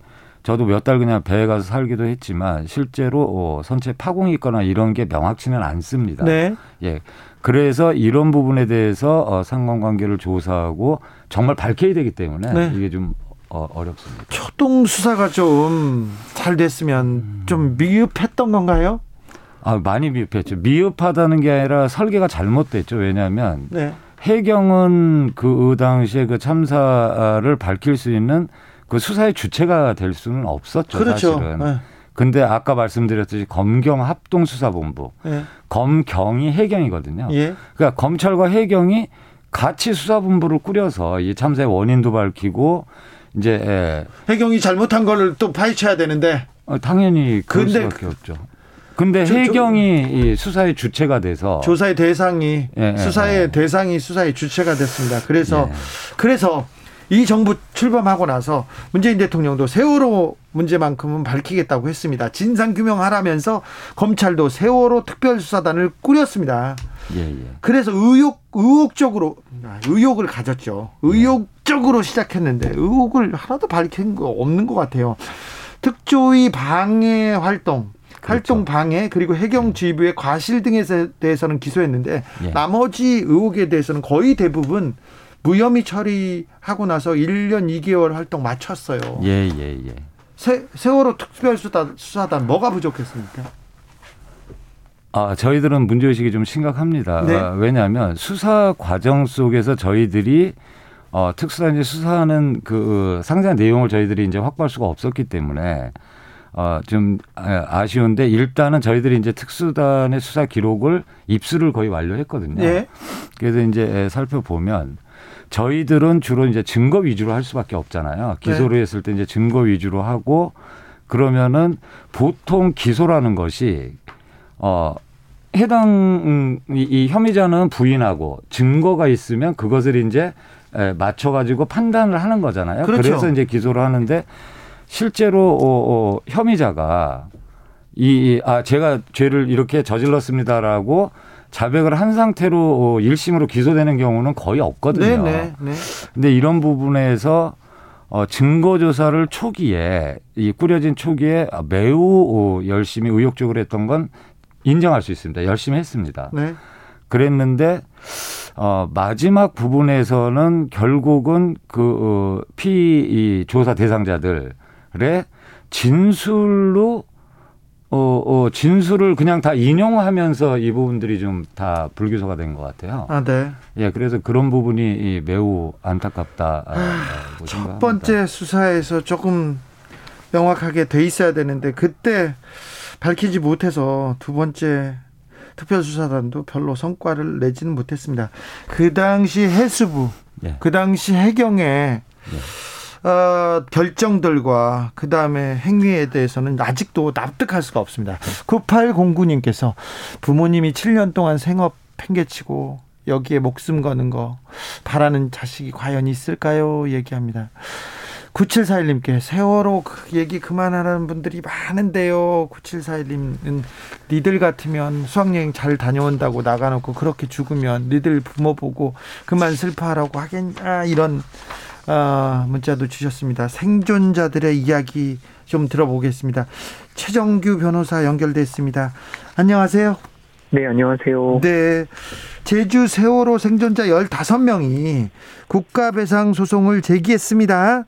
저도 몇 달 그냥 배에 가서 살기도 했지만 실제로 어, 선체 파공이 있거나 이런 게 명확치는 않습니다. 네. 예. 그래서 이런 부분에 대해서 어, 상관관계를 조사하고 정말 밝혀야 되기 때문에 네. 이게 좀 어, 어렵습니다. 초동 수사가 좀 잘 됐으면 음. 좀 미흡했던 건가요? 아, 많이 미흡했죠. 미흡하다는 게 아니라 설계가 잘못됐죠. 왜냐하면 네. 해경은 그 당시에 그 참사를 밝힐 수 있는 그 수사의 주체가 될 수는 없었죠. 그렇죠. 사실은. 네. 근데 아까 말씀드렸듯이 검경 합동수사본부, 네. 검경이 해경이거든요. 예. 그러니까 검찰과 해경이 같이 수사본부를 꾸려서 이 참사의 원인도 밝히고 이제 예. 해경이 잘못한 거를 또 파헤쳐야 되는데 어, 당연히 그럴 근데 수밖에 없죠. 근데 저, 해경이 이 수사의 주체가 돼서 조사의 대상이 예, 예 수사의 예, 대상이 수사의 주체가 됐습니다. 그래서 예. 그래서 이 정부 출범하고 나서 문재인 대통령도 세월호 문제만큼은 밝히겠다고 했습니다. 진상 규명하라면서 검찰도 세월호 특별수사단을 꾸렸습니다. 예, 예. 그래서 의혹 의혹적으로 의혹을 가졌죠. 의혹적으로 시작했는데 의혹을 하나도 밝힌 거 없는 것 같아요. 특조위 방해 활동 그렇죠. 활동 방해 그리고 해경 지휘부의 과실 등에 대해서는 기소했는데 예. 나머지 의혹에 대해서는 거의 대부분 무혐의 처리하고 나서 1년 2개월 활동 마쳤어요. 예, 예, 예. 세, 세월호 특별수사단 수사단 뭐가 부족했습니까? 아, 저희들은 문제의식이 좀 심각합니다. 네. 아, 왜냐하면 수사 과정 속에서 저희들이 어, 특수단이 수사하는 그 상세한 내용을 저희들이 이제 확보할 수가 없었기 때문에 어, 좀 아, 아쉬운데 일단은 저희들이 이제 특수단의 수사 기록을 입수를 거의 완료했거든요. 네. 그래서 이제 살펴보면 저희들은 주로 이제 증거 위주로 할 수밖에 없잖아요. 기소를 네. 했을 때 이제 증거 위주로 하고 그러면은 보통 기소라는 것이 어 해당 이, 이 혐의자는 부인하고 증거가 있으면 그것을 이제 맞춰 가지고 판단을 하는 거잖아요. 그렇죠. 그래서 이제 기소를 하는데 실제로 어, 어 혐의자가 이아 제가 죄를 이렇게 저질렀습니다라고 자백을 한 상태로 1심으로 어, 기소되는 경우는 거의 없거든요. 네, 네, 네. 근데 이런 부분에서 어, 증거 조사를 초기에 이 꾸려진 초기에 매우 어, 열심히 의욕적으로 했던 건 인정할 수 있습니다. 열심히 했습니다. 네. 그랬는데 어, 마지막 부분에서는 결국은 그 어, 피 이 조사 대상자들의 진술로 어, 어, 어, 진술을 그냥 다 인용하면서 이 부분들이 좀 다 불기소가 된 것 같아요. 아, 네. 예, 그래서 그런 부분이 매우 안타깝다. 아, 첫 번째 수사에서 조금 명확하게 돼 있어야 되는데 그때 밝히지 못해서 두 번째 특별수사단도 별로 성과를 내지는 못했습니다. 그 당시 해수부, 예. 그 당시 해경에 예. 어, 결정들과 그 다음에 행위에 대해서는 아직도 납득할 수가 없습니다. 9809님께서 부모님이 7년 동안 생업 팽개치고 여기에 목숨 거는 거 바라는 자식이 과연 있을까요? 얘기합니다. 9741님께 세월호 그 얘기 그만하라는 분들이 많은데요. 9741님은 니들 같으면 수학여행 잘 다녀온다고 나가놓고 그렇게 죽으면 니들 부모 보고 그만 슬퍼하라고 하겠냐 이런 아, 문자도 주셨습니다. 생존자들의 이야기 좀 들어보겠습니다. 최정규 변호사 연결됐습니다. 안녕하세요. 네, 안녕하세요. 네. 제주 세월호 생존자 15명이 국가배상 소송을 제기했습니다.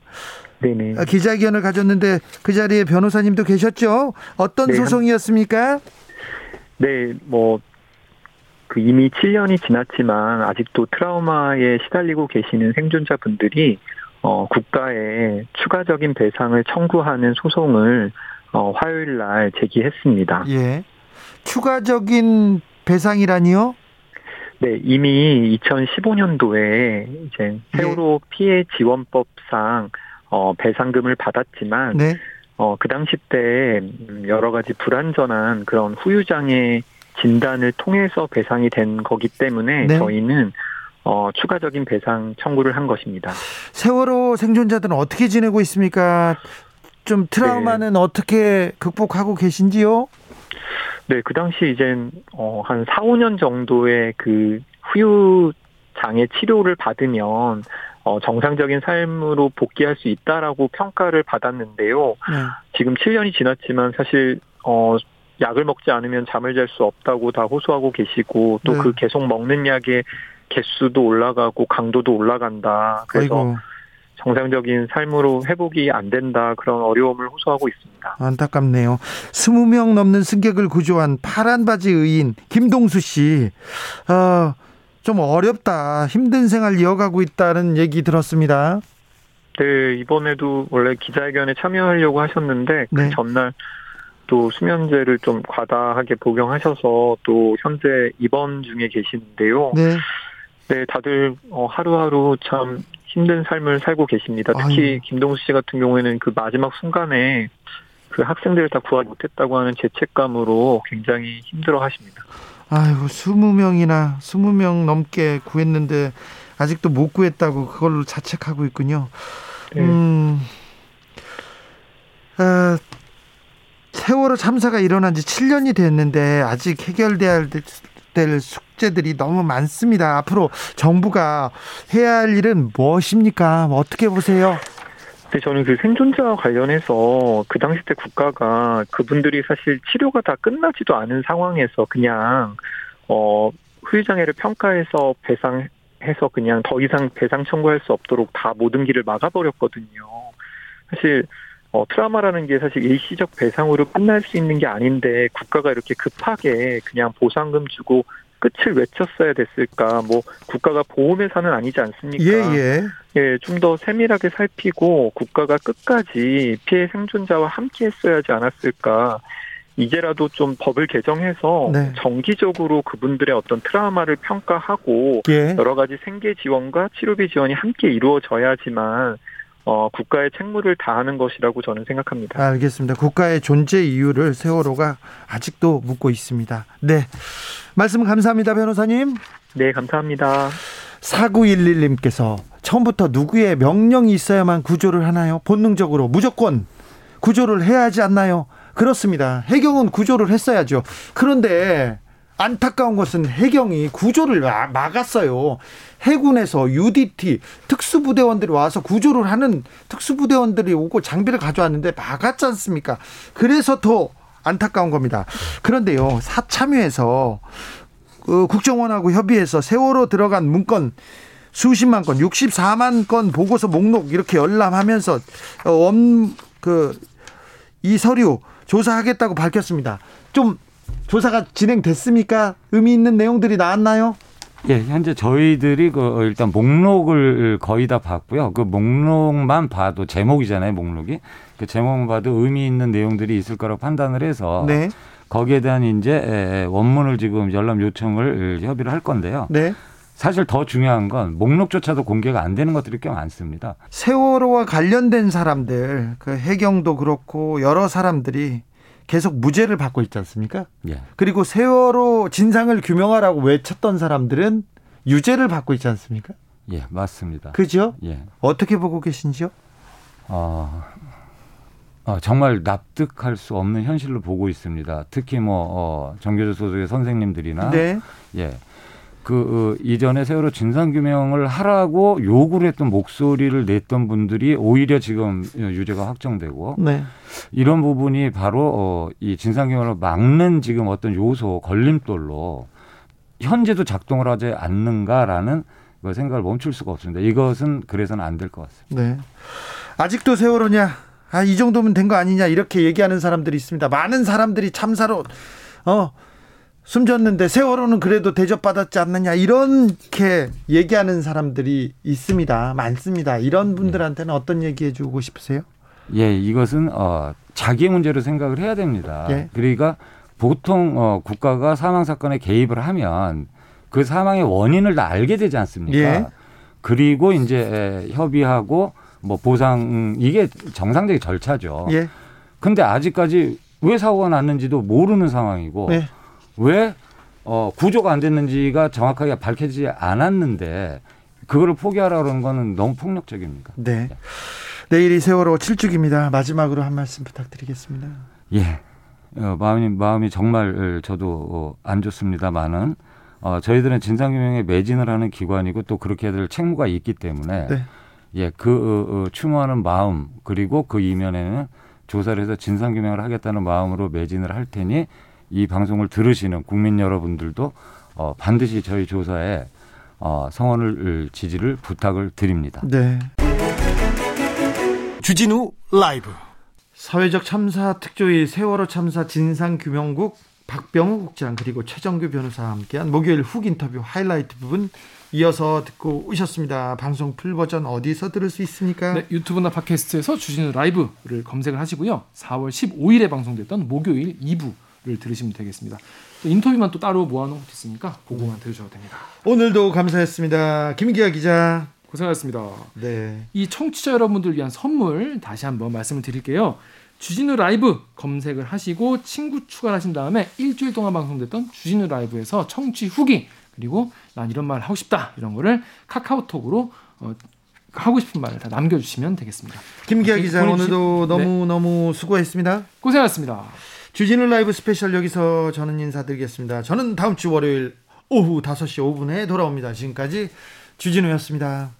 네네. 아, 기자회견을 가졌는데 그 자리에 변호사님도 계셨죠? 어떤 네, 소송이었습니까? 네, 뭐 그 이미 7년이 지났지만 아직도 트라우마에 시달리고 계시는 생존자분들이 어, 국가에 추가적인 배상을 청구하는 소송을 어, 화요일 날 제기했습니다. 예. 추가적인 배상이라니요? 네, 이미 2015년도에 이제 세월호 예. 피해 지원법상 어, 배상금을 받았지만 네. 어, 그 당시 때 여러 가지 불완전한 그런 후유장애 진단을 통해서 배상이 된 거기 때문에 네. 저희는 어, 추가적인 배상 청구를 한 것입니다. 세월호 생존자들은 어떻게 지내고 있습니까? 좀 트라우마는 네. 어떻게 극복하고 계신지요? 네, 그 당시 이제 어, 한 4, 5년 정도의 그 후유 장애 치료를 받으면 어, 정상적인 삶으로 복귀할 수 있다라고 평가를 받았는데요. 네. 지금 7년이 지났지만 사실 어, 약을 먹지 않으면 잠을 잘 수 없다고 다 호소하고 계시고 또그 네. 계속 먹는 약의 개수도 올라가고 강도도 올라간다. 그래서 아이고. 정상적인 삶으로 회복이 안 된다 그런 어려움을 호소하고 있습니다. 안타깝네요. 20명 넘는 승객을 구조한 파란 바지 의인 김동수 씨, 어, 좀 어렵다, 힘든 생활 이어가고 있다는 얘기 들었습니다. 네, 이번에도 원래 기자회견에 참여하려고 하셨는데 그 네. 전날 또 수면제를 좀 과다하게 복용하셔서 또 현재 입원 중에 계시는데요. 네. 네, 다들 어, 하루하루 참 힘든 삶을 살고 계십니다. 특히 아유. 김동수 씨 같은 경우에는 그 마지막 순간에 그 학생들을 다 구하지 못했다고 하는 죄책감으로 굉장히 힘들어 하십니다. 아이고, 20명이나, 20명 넘게 구했는데, 아직도 못 구했다고 그걸로 자책하고 있군요. 네. 음, 아, 세월호 참사가 일어난 지 7년이 됐는데 아직 해결돼야 될 숙제들이 너무 많습니다. 앞으로 정부가 해야 할 일은 무엇입니까? 어떻게 보세요? 네, 저는 그 생존자와 관련해서 그 당시 때 국가가 그분들이 사실 치료가 다 끝나지도 않은 상황에서 그냥 어 후유장애를 평가해서 배상해서 그냥 더 이상 배상 청구할 수 없도록 다 모든 길을 막아버렸거든요. 사실 어, 트라우마라는 게 사실 일시적 배상으로 끝날 수 있는 게 아닌데 국가가 이렇게 급하게 그냥 보상금 주고 끝을 외쳤어야 됐을까? 뭐 국가가 보험회사는 아니지 않습니까? 예, 예. 예, 좀 더 세밀하게 살피고 국가가 끝까지 피해 생존자와 함께 했어야 하지 않았을까? 이제라도 좀 법을 개정해서 네. 정기적으로 그분들의 어떤 트라우마를 평가하고 예. 여러 가지 생계 지원과 치료비 지원이 함께 이루어져야지만 어, 국가의 책무를 다하는 것이라고 저는 생각합니다. 알겠습니다. 국가의 존재 이유를 세월호가 아직도 묻고 있습니다. 네. 말씀 감사합니다, 변호사님. 네, 감사합니다. 4911님께서 처음부터 누구의 명령이 있어야만 구조를 하나요? 본능적으로 무조건 구조를 해야 하지 않나요? 그렇습니다. 해경은 구조를 했어야죠. 그런데 안타까운 것은 해경이 구조를 막았어요. 해군에서 UDT 특수부대원들이 와서 구조를 하는 특수부대원들이 오고 장비를 가져왔는데 막았지 않습니까? 그래서 더 안타까운 겁니다. 그런데요, 사참위에서 그 국정원하고 협의해서 세월호 들어간 문건 수십만 건, 64만 건 보고서 목록 이렇게 열람하면서 원 그 이 서류 조사하겠다고 밝혔습니다. 좀 조사가 진행됐습니까? 의미 있는 내용들이 나왔나요? 예, 현재 저희들이 그 일단 목록을 거의 다 봤고요. 그 목록만 봐도 제목이잖아요, 목록이. 그 제목만 봐도 의미 있는 내용들이 있을 거라고 판단을 해서 네. 거기에 대한 이제 원문을 지금 열람 요청을 협의를 할 건데요. 네. 사실 더 중요한 건 목록조차도 공개가 안 되는 것들이 꽤 많습니다. 세월호와 관련된 사람들, 그 해경도 그렇고 여러 사람들이 계속 무죄를 받고 있지 않습니까? 예. 그리고 세월호 진상을 규명하라고 외쳤던 사람들은 유죄를 받고 있지 않습니까? 예, 맞습니다. 그죠? 예. 어떻게 보고 계신지요? 어, 어, 정말 납득할 수 없는 현실로 보고 있습니다. 특히 뭐 어, 정교조 소속의 선생님들이나 네. 예. 그 어, 이전에 세월호 진상 규명을 하라고 요구를 했던 목소리를 냈던 분들이 오히려 지금 유죄가 확정되고 네. 이런 부분이 바로 어, 이 진상 규명을 막는 지금 어떤 요소 걸림돌로 현재도 작동을 하지 않는가라는 그 생각을 멈출 수가 없습니다. 이것은 그래서는 안 될 것 같습니다. 네. 아직도 세월호냐? 아, 이 정도면 된 거 아니냐? 이렇게 얘기하는 사람들이 있습니다. 많은 사람들이 참사로 어 숨졌는데 세월호는 그래도 대접받았지 않느냐 이렇게 얘기하는 사람들이 있습니다. 많습니다. 이런 분들한테는 어떤 얘기해 주고 싶으세요? 예, 이것은 어 자기 문제로 생각을 해야 됩니다. 예. 그러니까 보통 어 국가가 사망 사건에 개입을 하면 그 사망의 원인을 다 알게 되지 않습니까? 예. 그리고 이제 협의하고 뭐 보상 이게 정상적인 절차죠. 예. 근데 아직까지 왜 사고가 났는지도 모르는 상황이고 예. 왜 어, 구조가 안 됐는지가 정확하게 밝혀지지 않았는데 그거를 포기하라는 거는 너무 폭력적입니다. 네. 내일이 세월호 7주기입니다. 마지막으로 한 말씀 부탁드리겠습니다. 예. 어, 마음이 마음이 정말 저도 어, 안 좋습니다만은 어, 저희들은 진상규명에 매진을 하는 기관이고 또 그렇게 될 책무가 있기 때문에 네. 예, 그 어, 어, 추모하는 마음 그리고 그 이면에는 조사를 해서 진상규명을 하겠다는 마음으로 매진을 할 테니 이 방송을 들으시는 국민 여러분들도 어, 반드시 저희 조사에 어, 성원을 지지를 부탁을 드립니다. 네. 주진우 라이브 사회적 참사 특조위 세월호 참사 진상규명국 박병우 국장 그리고 최정규 변호사와 함께한 목요일 훅 인터뷰 하이라이트 부분 이어서 듣고 오셨습니다. 방송 full 버전 어디서 들을 수 있습니까? 네, 유튜브나 팟캐스트에서 주진우 라이브를 검색을 하시고요. 4월 15일에 방송됐던 목요일 2부 를 들으시면 되겠습니다. 또 인터뷰만 또 따로 모아놓은 것도 있으니까 그거만 들으셔도 됩니다. 오늘도 감사했습니다. 김기화 기자. 고생하셨습니다. 네. 이 청취자 여러분들 위한 선물 다시 한번 말씀을 드릴게요. 주진우 라이브 검색을 하시고 친구 추가하신 다음에 일주일 동안 방송됐던 주진우 라이브에서 청취 후기 그리고 난 이런 말 하고 싶다 이런 거를 카카오톡으로 어, 하고 싶은 말을 다 남겨주시면 되겠습니다. 김기화 기자 오늘도 네. 너무 너무 수고했습니다. 고생하셨습니다. 주진우 라이브 스페셜 여기서 저는 인사드리겠습니다. 저는 다음 주 월요일 오후 5시 5분에 돌아옵니다. 지금까지 주진우였습니다.